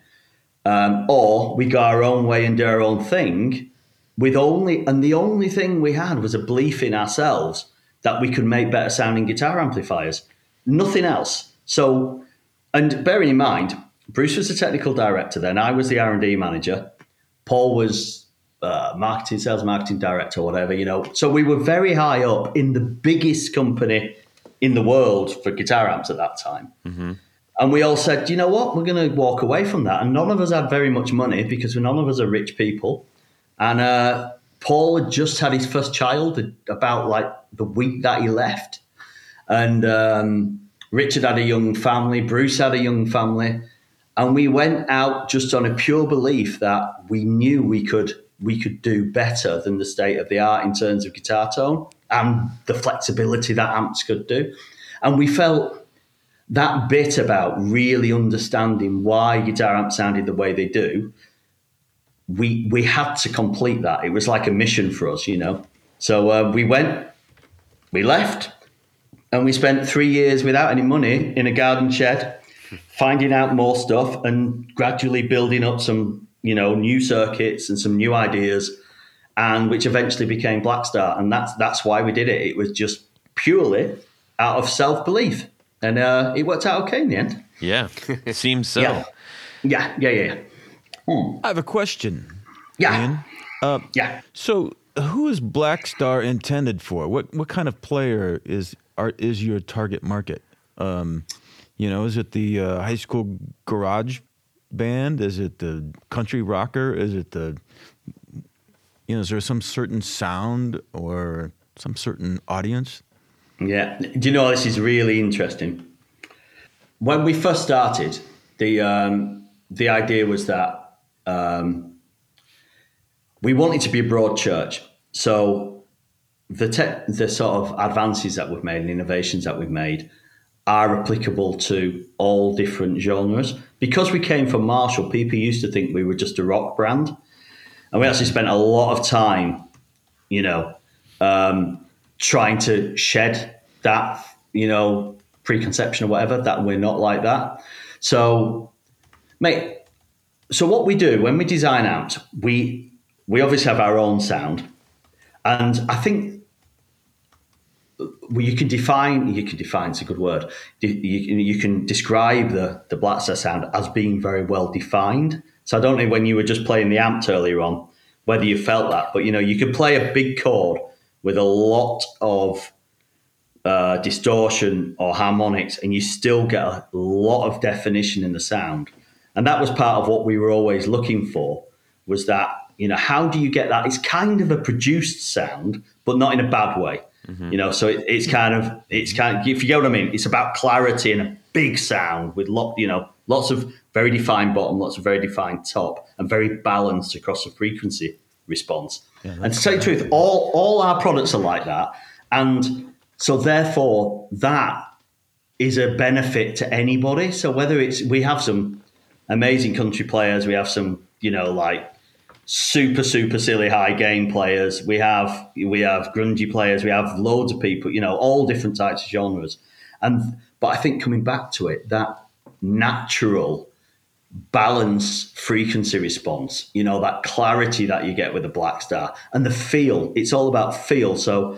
um, or we go our own way and do our own thing with only and the only thing we had was a belief in ourselves that we could make better sounding guitar amplifiers. Nothing else. So and bearing in mind bruce was the technical director then. I was the r&d manager. Paul was uh, marketing, sales marketing director, or whatever, you know. So we were very high up in the biggest company in the world for guitar amps at that time. Mm-hmm. And we all said, you know what, we're going to walk away from that. And none of us had very much money because none of us are rich people. And uh, Paul had just had his first child about like the week that he left. And um, Richard had a young family, Bruce had a young family. And we went out just on a pure belief that we knew we could we could do better than the state of the art in terms of guitar tone and the flexibility that amps could do. And we felt that bit about really understanding why guitar amps sounded the way they do. We we had to complete that. It was like a mission for us, you know. So uh, we went, we left, and we spent three years without any money in a garden shed, finding out more stuff and gradually building up some you know, new circuits and some new ideas, and which eventually became Blackstar. And that's that's why we did it. It was just purely out of self belief, and uh, it worked out okay in the end. Yeah, it seems so. yeah. yeah, yeah, yeah. Hmm. I have a question. Yeah, uh, yeah. So, who is Blackstar intended for? What what kind of player is are, is your target market? Um, you know, is it the uh, high school garage band? Is it the country rocker? Is it the you know? Is there some certain sound or some certain audience? Yeah. Do you know this is really interesting? When we first started, the um, the idea was that um, we wanted to be a broad church. So the te- the sort of advances that we've made and innovations that we've made are applicable to all different genres. Because we came from Marshall, people used to think we were just a rock brand. And we actually spent a lot of time, you know, um, trying to shed that, you know, preconception or whatever, that we're not like that. So, mate, so what we do when we design amps, we we obviously have our own sound. And I think well, you can define you can define it's a good word you, you can describe the the Blackstar sound as being very well defined so i don't know when you were just playing the amp earlier on whether you felt that but you know you could play a big chord with a lot of uh, distortion or harmonics and you still get a lot of definition in the sound. And that was part of what we were always looking for was that you know how do you get that? It's kind of a produced sound but not in a bad way. Mm-hmm. You know, so it, it's kind of it's kind of if you get what I mean, it's about clarity and a big sound with lot you know lots of very defined bottom, lots of very defined top, and very balanced across the frequency response. Yeah, and to tell you the truth, all all our products are like that, and so therefore that is a benefit to anybody. So whether it's we have some amazing country players, we have some you know like super super silly high gain players. We have we have grungy players. We have loads of people. You know, all different types of genres. And but I think coming back to it, that natural balance frequency response you know that clarity that you get with the Blackstar and the feel it's all about feel so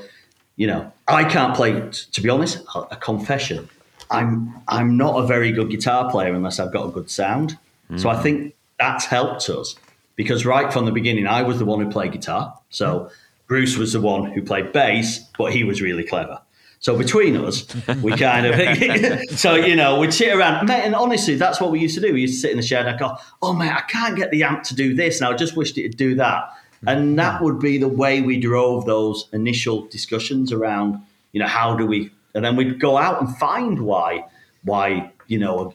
you know i can't play to be honest a confession I'm I'm not a very good guitar player unless I've got a good sound. So Mm. I think that's helped us because right from the beginning, I was the one who played guitar. So Bruce was the one who played bass, but he was really clever. So between us, we kind of, so you know, we'd sit around, mate, and honestly, that's what we used to do. We used to sit in the shed. And I'd go, "Oh mate, I can't get the amp to do this, and I just wished it'd do that." And that would be the way we drove those initial discussions around, you know, how do we, and then we'd go out and find why, why, you know,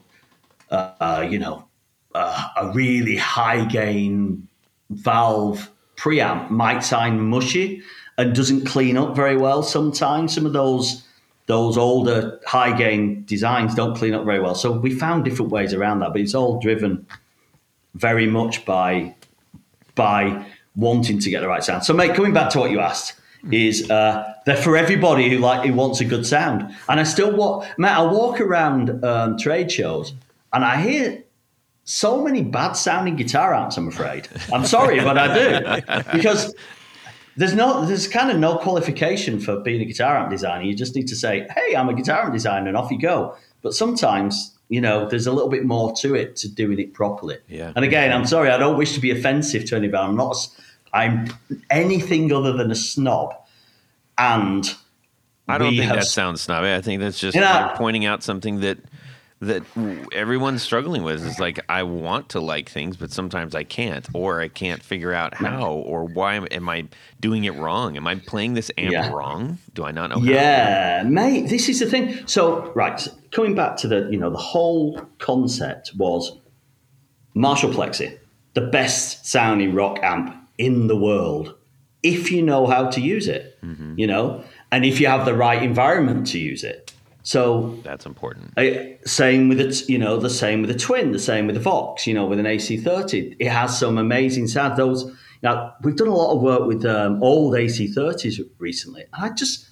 uh, uh, you know, uh, a really high gain valve preamp might sound mushy and doesn't clean up very well sometimes. Some of those those older high gain designs don't clean up very well. So we found different ways around that, but it's all driven very much by by wanting to get the right sound. So, mate, coming back to what you asked, is uh, they're for everybody who like who wants a good sound. And I still walk, mate. I walk around um, trade shows and I hear so many bad sounding guitar amps. I'm afraid. I'm sorry, but I do because there's no there's kind of no qualification for being a guitar amp designer. You just need to say, "Hey, I'm a guitar amp designer," and off you go. But sometimes, you know, there's a little bit more to it to doing it properly. Yeah. And again, I'm sorry, I don't wish to be offensive to anybody. I'm not. I'm anything other than a snob, and I don't think have that sounds snobby. I think that's just You know- pointing out something that that everyone's struggling with. It's like I want to like things, but sometimes I can't, or I can't figure out how, or why am, am I doing it wrong? Am I playing this amp Yeah. wrong? Do I not know? how? Yeah, mate, this is the thing. So, right, coming back to the, you know, the whole concept was Marshall Plexi, the best sounding rock amp in the world, if you know how to use it, mm-hmm. you know, and if you have the right environment to use it. So, That's important. I, same with it, you know, the same with the twin, the same with the Vox, you know, with an AC30. It has some amazing sound. Those now we've done a lot of work with um, old AC30s recently. And I just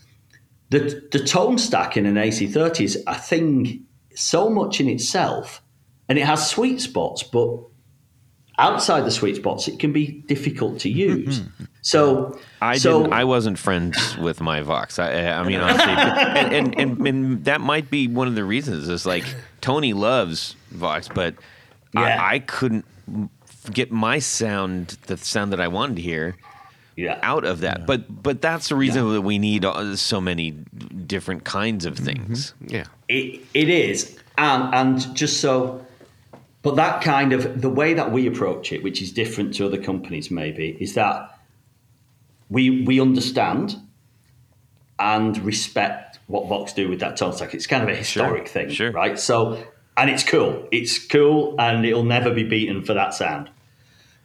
the the tone stack in an AC30 is a thing so much in itself, and it has sweet spots, but outside the sweet spots, it can be difficult to use. so I so, didn't. I wasn't friends with my Vox. I, I mean, honestly, and, and, and and that might be one of the reasons. Is like Tony loves Vox, but Yeah. I, I couldn't get my sound, the sound that I wanted to hear, yeah. out of that. But but that's the reason that we need uh, so many different kinds of things. Yeah. It, it is, and and just so, but that kind of the way that we approach it, which is different to other companies, maybe, is that we we understand and respect what Vox do with that tone stack. It's kind of a historic thing, sure. right? So, and it's cool. It's cool, and it'll never be beaten for that sound.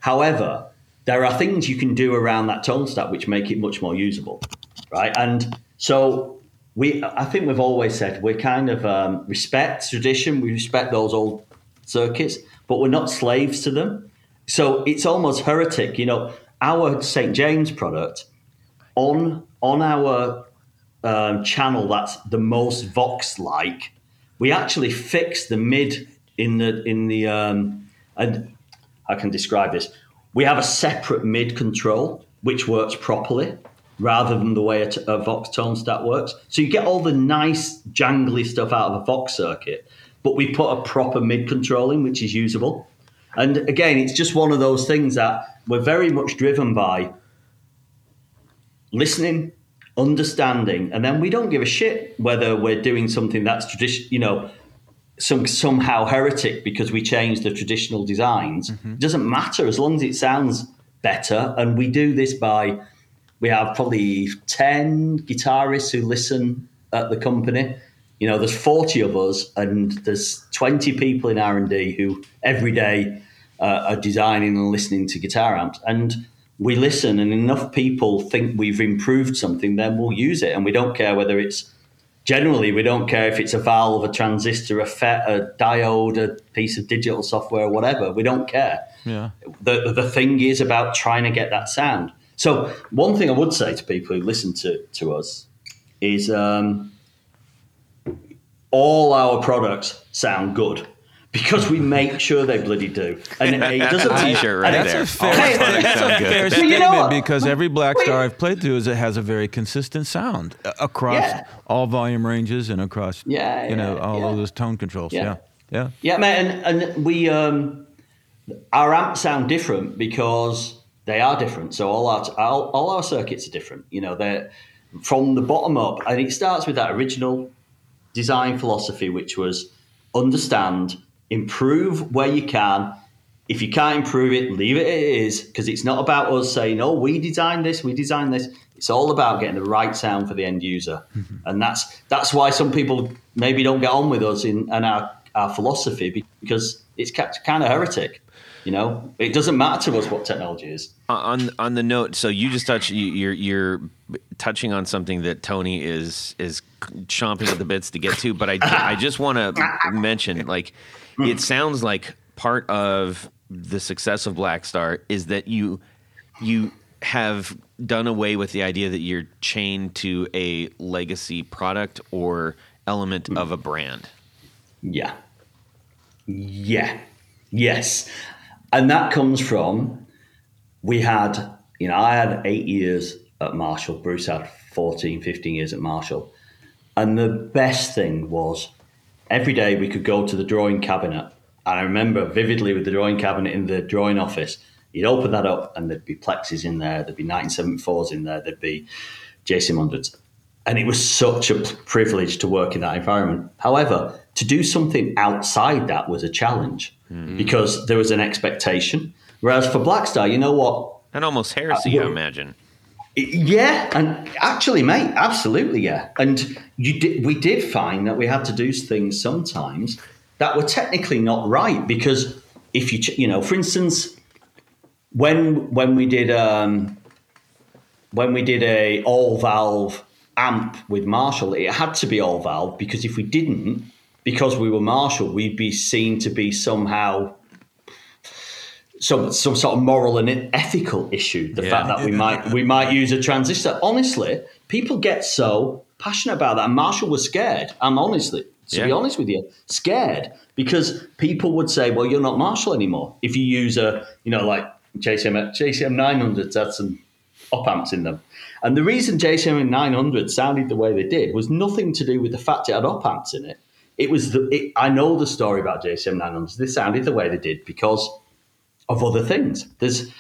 However, there are things you can do around that tone stack which make it much more usable, right? And so we, I think we've always said we kind of um, respect tradition, we respect those old circuits, but we're not slaves to them. So it's almost heretic, you know. Our St James product on on our um, channel that's the most Vox like, we actually fix the mid in the in the um, and I can describe this. We have a separate mid control which works properly rather than the way a, Vox tone stack works. So you get all the nice jangly stuff out of a Vox circuit, but we put a proper mid control in which is usable. And again, it's just one of those things that we're very much driven by listening, understanding, and then we don't give a shit whether we're doing something that's tradition, you know, some somehow heretic because we changed the traditional designs. Mm-hmm. It doesn't matter as long as it sounds better. And we do this by we have probably ten guitarists who listen at the company. You know, there's 40 of us, and there's 20 people in R and D who every day uh, are designing and listening to guitar amps. And we listen, and enough people think we've improved something, then we'll use it, and we don't care whether it's generally we don't care if it's a valve, a transistor, a FET, a diode, a piece of digital software, whatever. We don't care. Yeah. The the thing is about trying to get that sound. So one thing I would say to people who listen to to us is um, all our products sound good, because we make sure they bloody do. And it, it doesn't T-shirt right and there. That's a fair, Hey, that's a fair Well, you know statement because every Black Wait. Star I've played through is it has a very consistent sound uh, across Yeah. all volume ranges and across Yeah, you know all yeah. of those tone controls. Yeah. Yeah, yeah. Yeah, mate, and, and we um, our amps sound different because they are different. So all our all, all our circuits are different. You know, they're from the bottom up, and it starts with that original design philosophy, which was understand, improve where you can. If you can't improve it, leave it as it is, because it's not about us saying, "Oh, we designed this, we designed this." It's all about getting the right sound for the end user, mm-hmm. and that's that's why some people maybe don't get on with us in and our our philosophy because it's kind of heretic. You know, it doesn't matter to us what technology is. on on the note, so you just touch you, you're you're touching on something that Tony is is chomping at the bits to get to, but I I just want to mention like it sounds like part of the success of Blackstar is that you you have done away with the idea that you're chained to a legacy product or element of a brand. Yeah. Yeah. Yes. And that comes from we had, you know, I had eight years at Marshall. Bruce had 14, 15 years at Marshall. And the best thing was every day we could go to the drawing cabinet. And I remember vividly with the drawing cabinet in the drawing office, you'd open that up and there'd be plexis in there, there'd be 1974s in there, there'd be JCM100s. And it was such a privilege to work in that environment. However, to do something outside that was a challenge because there was an expectation. Whereas for Blackstar, you know what? And almost heresy, Uh, I imagine. Yeah, and actually, mate, absolutely, yeah. And you did, we did find that we had to do things sometimes that were technically not right because if you, you know, for instance, when when we did um, when we did a all valve amp with Marshall, it had to be all valve because if we didn't, because we were Marshall, we'd be seen to be somehow some some sort of moral and ethical issue. The Yeah. fact that we might we might use a transistor. Honestly, people get so passionate about that. And Marshall was scared. I'm honestly, to be honest with you, scared because people would say, "Well, you're not Marshall anymore if you use a you know like JCM JCM 900s had some op amps in them." And the reason JCM 900 sounded the way they did was nothing to do with the fact it had op amps in it. It was the it, I know the story about JCM 900s. They sounded the way they did because of other things. There's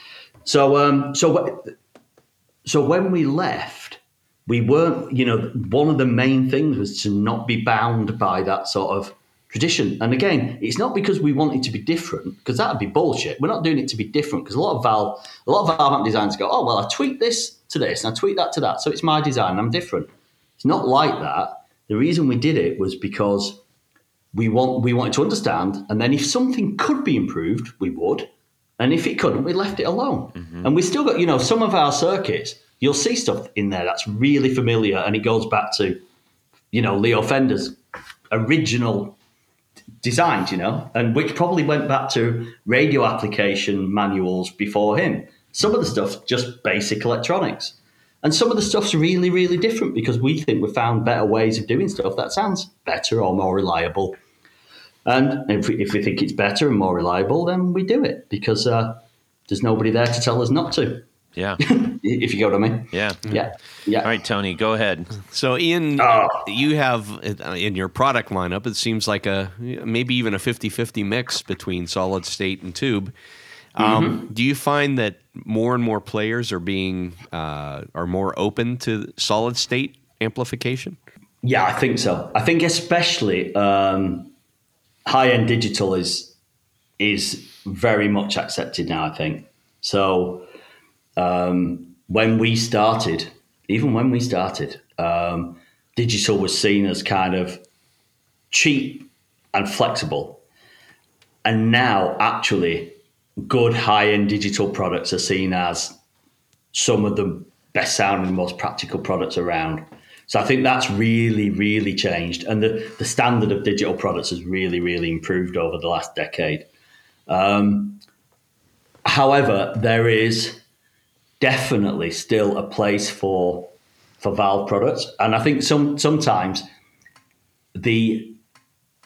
so um so so when we left, we weren't you know one of the main things was to not be bound by that sort of tradition. And again, it's not because we wanted to be different because that'd be bullshit. We're not doing it to be different because a lot of valve a lot of valve amp designers go, oh well, I tweak this to this and I tweak that to that, so it's my design. I'm different. It's not like that. The reason we did it was because we want we wanted to understand, and then if something could be improved, we would, and if it couldn't, we left it alone. Mm-hmm. And we still got you know some of our circuits. You'll see stuff in there that's really familiar, and it goes back to you know Leo Fender's original designs, you know, and which probably went back to radio application manuals before him. Some of the stuff just basic electronics. And some of the stuff's really, really different because we think we've found better ways of doing stuff that sounds better or more reliable. And if we, if we think it's better and more reliable, then we do it because uh, there's nobody there to tell us not to. Yeah. If you get what I mean. Yeah. Yeah. Yeah. All right, Tony, go ahead. So, Ian, Oh. you have uh, in your product lineup, it seems like a maybe even a 50 50 mix between solid state and tube. Um, Do you find that more and more players are being uh, are more open to solid state amplification? Yeah, I think so. I think especially um, high end digital is is very much accepted now. I think so. Um, when we started, even when we started, um, digital was seen as kind of cheap and flexible, and now actually, good high end digital products are seen as some of the best sounding, most practical products around. So I think that's really, really changed. And the, the standard of digital products has really, really improved over the last decade. Um, however, there is definitely still a place for for valve products. And I think some sometimes the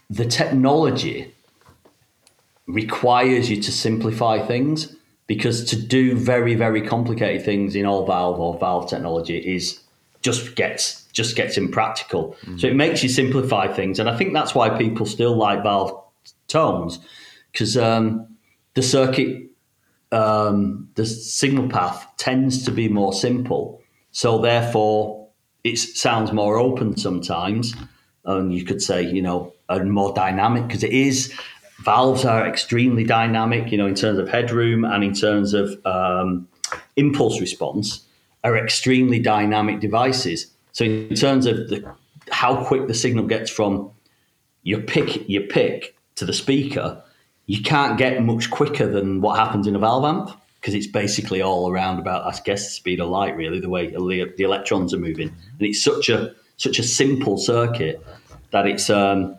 the technology requires you to simplify things because to do very very complicated things in all valve or valve technology is just gets just gets impractical. So it makes you simplify things, and I think that's why people still like valve tones because um, the circuit um, the signal path tends to be more simple. So therefore, it sounds more open sometimes, and you could say you know and more dynamic because it is. Valves are extremely dynamic, you know, in terms of headroom and in terms of um, impulse response, are extremely dynamic devices. So in terms of the, how quick the signal gets from your pick your pick to the speaker, you can't get much quicker than what happens in a valve amp because it's basically all around about I guess the speed of light really the way the electrons are moving and it's such a such a simple circuit that it's um,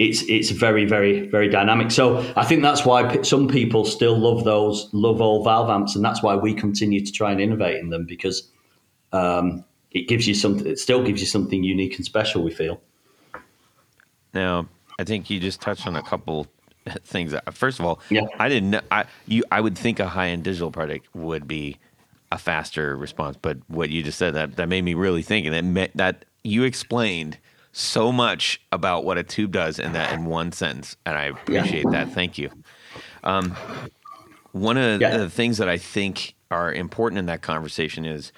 it's it's very very very dynamic. So I think that's why some people still love those love all valve amps, and that's why we continue to try and innovate in them because um, it gives you something. It still gives you something unique and special. We feel. Now, I think you just touched on a couple things. First of all, Yeah. I didn't. Know, I you. I would think a high end digital product would be a faster response, but what you just said that that made me really think, and that that you explained so much about what a tube does in that in one sentence, and I appreciate that. Thank you. Um, one of Yeah. the things that I think are important in that conversation is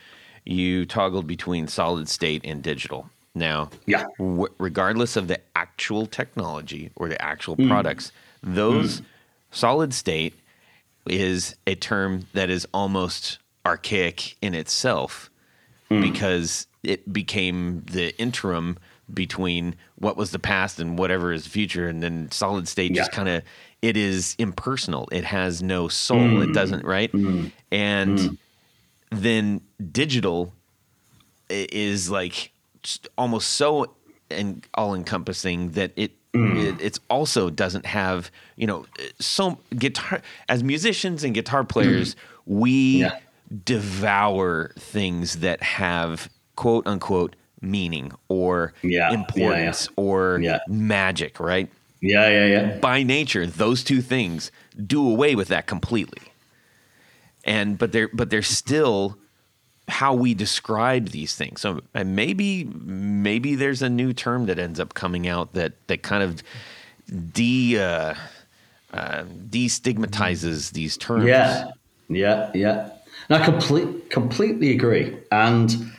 you toggled between solid state and digital. Now, Yeah. w- regardless of the actual technology or the actual Mm. products, those solid state is a term that is almost archaic in itself Mm. because it became the interim between what was the past and whatever is the future. And then solid state just kind of it is impersonal. It has no soul. It doesn't right? And then digital is like almost so and all encompassing that it, mm. it it's also doesn't have you know eh, so guitar as musicians and guitar players mm-hmm. we Yeah. devour things that have quote unquote meaning or Yeah, yeah, yeah. importance or Yeah. magic right Yeah, yeah, yeah. by nature, those two things do away with that completely. And but they're but they're still how we describe these things. So maybe maybe there's a new term that ends up coming out that that kind of de uh, uh, destigmatizes these terms. Yeah, yeah, yeah. And I complete, completely agree. And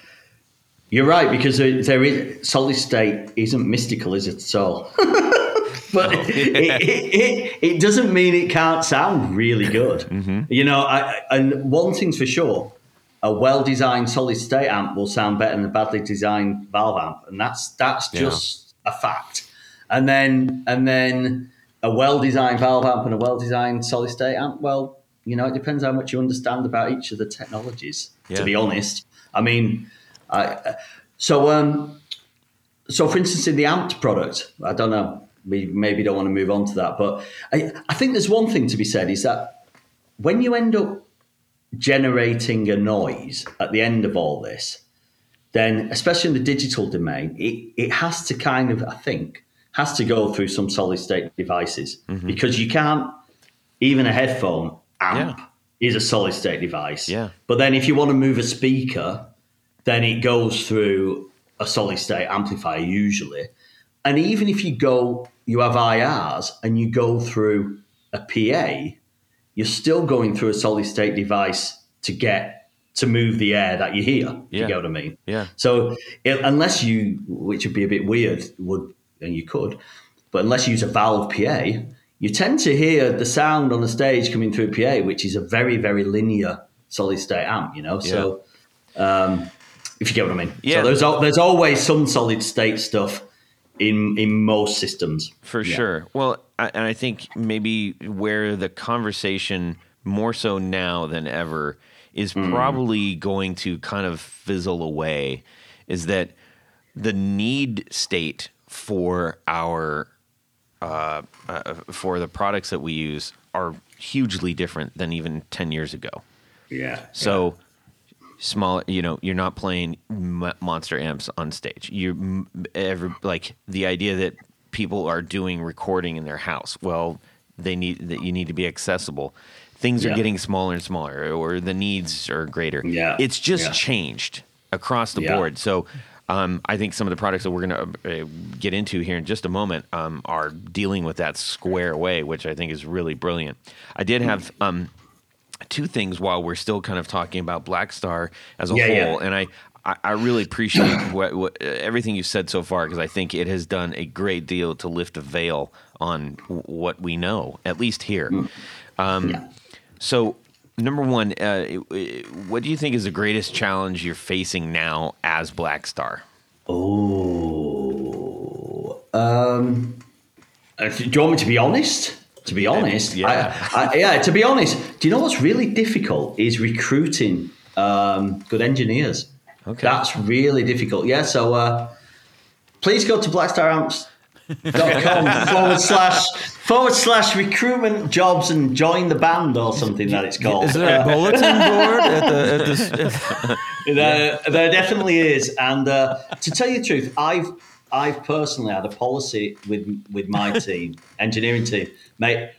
you're right because there, there is solid state isn't mystical, is it at all? but it, it, it, it doesn't mean it can't sound really good. You know, I, and one thing's for sure. A well-designed solid state amp will sound better than a badly designed valve amp, and that's that's Yeah. just a fact. And then and then a well-designed valve amp and a well-designed solid state amp. Well, you know, it depends how much you understand about each of the technologies. Yeah. To be honest, I mean, I, so um, so for instance, in the amped product, I don't know, we maybe don't want to move on to that, but I, I think there's one thing to be said is that when you end up generating a noise at the end of all this, then especially in the digital domain, it, it has to kind of, I think, has to go through some solid state devices mm-hmm. because you can't, even a headphone amp is a solid state device. Yeah. But then if you want to move a speaker, then it goes through a solid state amplifier usually. And even if you go, you have IRs and you go through a PA, you're still going through a solid state device to get to move the air that you hear. if Yeah. You get what I mean? Yeah. So it, unless you, which would be a bit weird, would and you could, but unless you use a valve PA, you tend to hear the sound on the stage coming through a PA, which is a very very linear solid state amp. You know, so um, if you get what I mean. Yeah. So there's there's always some solid state stuff in in most systems. For Yeah. sure. Well, I, and I think maybe where the conversation more so now than ever is Mm. probably going to kind of fizzle away is that the need state for our uh, uh, for the products that we use are hugely different than even 10 years ago. Yeah. So small, you know, you're not playing m- monster amps on stage. You're every like the idea that people are doing recording in their house. Well, they need that you need to be accessible. Things are getting smaller and smaller, or the needs are greater. Yeah. it's just Yeah. changed across the Yeah. board. So. Um, I think some of the products that we're going to uh, get into here in just a moment um, are dealing with that square way, which I think is really brilliant. I did have um, two things while we're still kind of talking about Blackstar as a Yeah, yeah. whole, and I. I really appreciate what, what everything you've said so far because I think it has done a great deal to lift a veil on w- what we know, at least here. Um, Yeah. So, number one, uh, what do you think is the greatest challenge you're facing now as Blackstar? Oh, um, uh, do you want me to be honest? To be honest, Yeah. I, I, yeah. To be honest, do you know what's really difficult is recruiting um, good engineers. Okay. That's really difficult. Yeah. So uh, please go to blackstaramps.com forward slash forward slash recruitment jobs and join the band or something that it's called. Is there a bulletin board at the, at this? There, there definitely is. And uh, to tell you the truth, I've I've personally had a policy with with my team, engineering team, mate.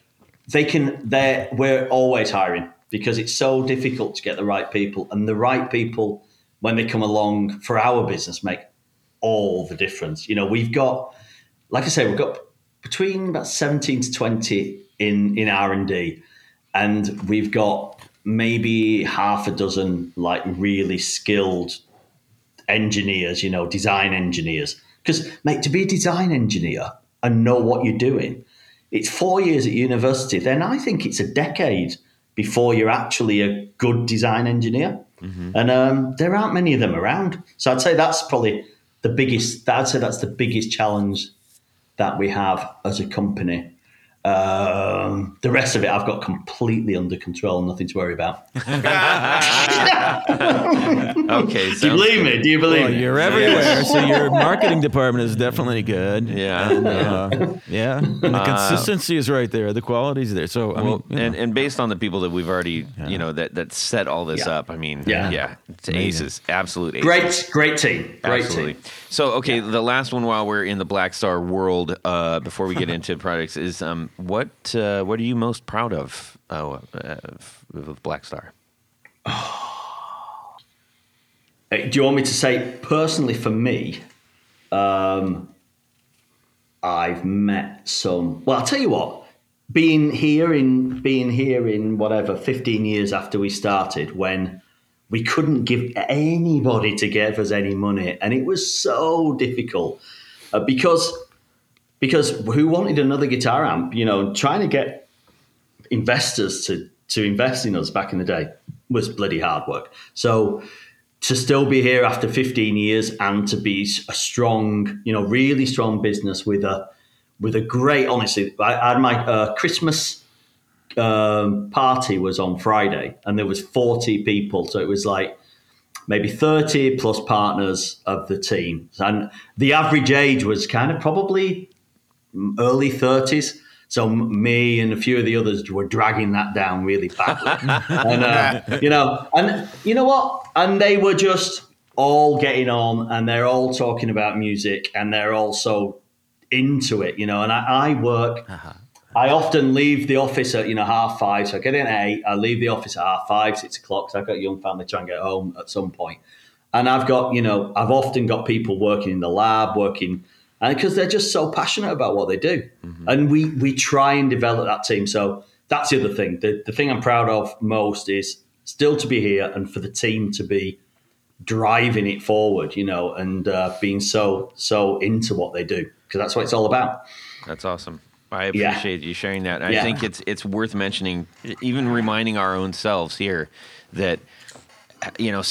They can. They we're always hiring because it's so difficult to get the right people, and the right people when they come along for our business make all the difference. You know, we've got, like I say, we've got between about seventeen to twenty in in R and D, and we've got maybe half a dozen like really skilled engineers, you know, design engineers. Because, mate, to be a design engineer and know what you're doing, it's four years at university. Then I think it's a decade before you're actually a good design engineer. And um, there aren't many of them around. So I'd say that's probably the biggest, I'd say that's the biggest challenge that we have as a company. Um, the rest of it I've got completely under control, nothing to worry about. Okay, Do you believe good. me? Do you believe Well, me? you're everywhere, so your marketing department is definitely good. Yeah. And, uh, yeah. And the consistency is right there. The quality's there. So I well, mean, you know. and, and based on the people that we've already, you know, that that set all this Yeah. up, I mean, Yeah. yeah, it's aces, absolute aces. Great, great team. Great Absolutely. team. So, okay, the last one while we're in the Blackstar world, uh, before we get into products, is um, what uh, what are you most proud of uh, of, of Blackstar? Uh, Do you want me to say personally for me? Um, I've met some. Well, I'll tell you what. Being here in being here in whatever fifteen years after we started, when we couldn't give anybody to give us any money, and it was so difficult uh, because because who wanted another guitar amp? You know, trying to get investors to to invest in us back in the day was bloody hard work. So to still be here after 15 years and to be a strong, you know, really strong business with a with a great, honestly, I, had my uh, Christmas um, party was on Friday and there was 40 people, so it was like maybe 30 plus partners of the team, and the average age was kind of probably early 30s. So me and a few of the others were dragging that down really badly, and uh, you know, and you know what? And they were just all getting on, and they're all talking about music, and they're also into it, you know. And I, I work. I often leave the office at you know half five, so I get in at eight. I leave the office at half five, six o'clock. So I've got a young family trying to get home at some point, and I've got you know I've often got people working in the lab, working, and because they're just so passionate about what they do, and we we try and develop that team. So that's the other thing. The the thing I'm proud of most is still to be here and for the team to be driving it forward, you know, and uh, being so so into what they do because that's what it's all about. That's awesome. I Yeah. appreciate you sharing that. I Yeah. think it's it's worth mentioning, even reminding our own selves here that you know.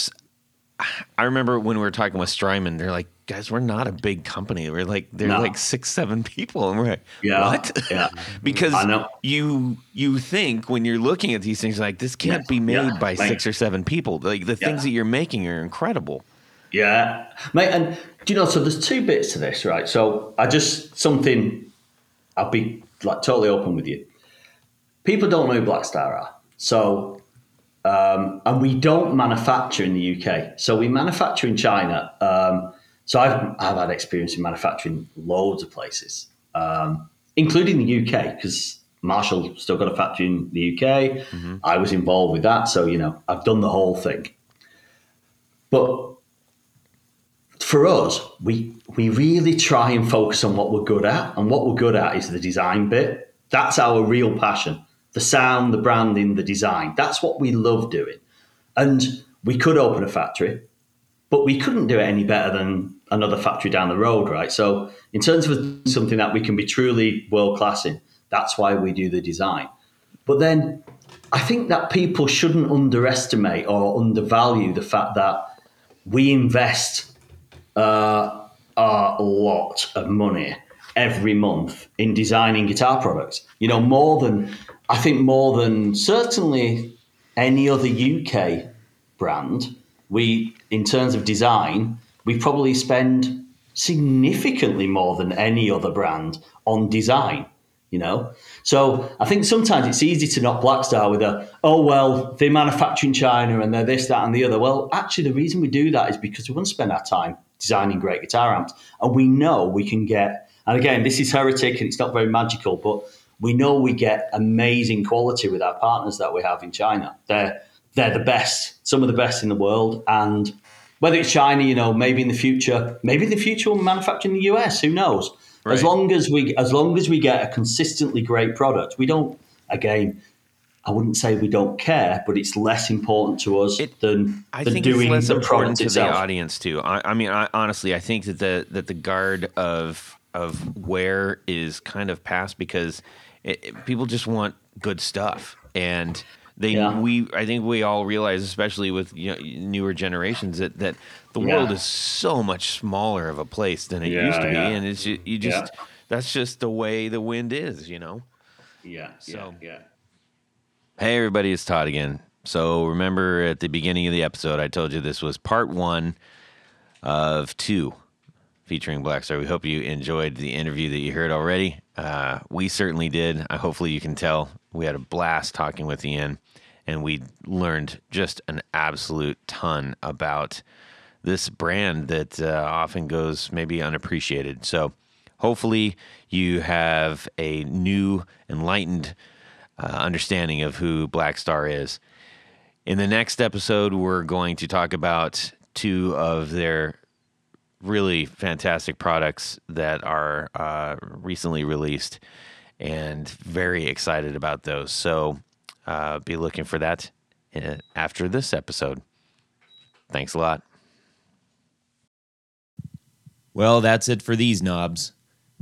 I remember when we were talking with Strymon, they're like, "Guys, we're not a big company. We're like they're No. like six, seven people," and we're like, Yeah, "What?" yeah. because I know. you you think when you're looking at these things like this can't Yeah, be made yeah, by six or seven people. Like the things that you're making are incredible. Yeah, mate. And do you know? So there's two bits to this, right? So I just something. I'll be like totally open with you. People don't know who Blackstar are. So, um, and we don't manufacture in the UK. So we manufacture in China. Um, so I've I've had experience in manufacturing loads of places, um, including the UK, because Marshall still got a factory in the UK. Mm-hmm. I was involved with that, so you know I've done the whole thing. But for us, we we really try and focus on what we're good at, and what we're good at is the design bit. That's our real passion: the sound, the branding, the design. That's what we love doing. And we could open a factory, but we couldn't do it any better than another factory down the road, right? So, in terms of something that we can be truly world class in, that's why we do the design. But then, I think that people shouldn't underestimate or undervalue the fact that we invest uh, a lot of money every month in designing guitar products. You know, more than I think more than certainly any other UK brand. We, in terms of design, we probably spend significantly more than any other brand on design. You know, so I think sometimes it's easy to knock Blackstar with a, oh well, they manufacture in China and they're this, that, and the other. Well, actually, the reason we do that is because we want to spend our time designing great guitar amps, and we know we can get. And again, this is heretic and it's not very magical, but we know we get amazing quality with our partners that we have in China. They're they're the best, some of the best in the world, and whether it's China, you know, maybe in the future, maybe in the future we'll manufacture in the US. Who knows? Right. As long as we as long as we get a consistently great product, we don't. Again, I wouldn't say we don't care, but it's less important to us it, than, I think doing it's less the important to itself. the audience too. I, I mean, I, honestly, I think that the that the guard of of where is kind of past because it, it, people just want good stuff and they yeah. we I think we all realize, especially with you know, newer generations, that that the yeah. world is so much smaller of a place than it yeah, used to be, and it's you just that's just the way the wind is, you know. Yeah. So yeah. Hey everybody, it's Todd again. So remember at the beginning of the episode, I told you this was part one of two featuring Blackstar. We hope you enjoyed the interview that you heard already. Uh, we certainly did. Uh, hopefully, you can tell we had a blast talking with Ian, and we learned just an absolute ton about this brand that uh, often goes maybe unappreciated. So, hopefully, you have a new, enlightened uh, understanding of who Blackstar is. In the next episode, we're going to talk about two of their really fantastic products that are uh, recently released and very excited about those. So uh, be looking for that uh, after this episode. Thanks a lot. Well, that's it for these knobs.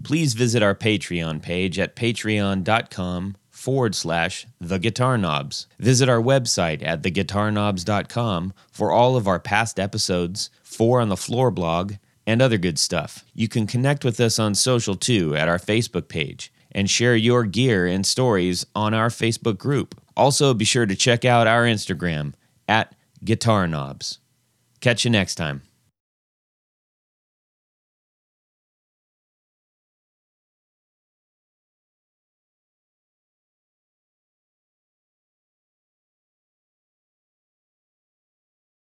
Please visit our Patreon page at patreon.com forward slash the guitar knobs. Visit our website at theguitarknobs.com for all of our past episodes, four on the floor blog, and other good stuff. You can connect with us on social too at our Facebook page and share your gear and stories on our Facebook group. Also, be sure to check out our Instagram at Guitar Knobs. Catch you next time.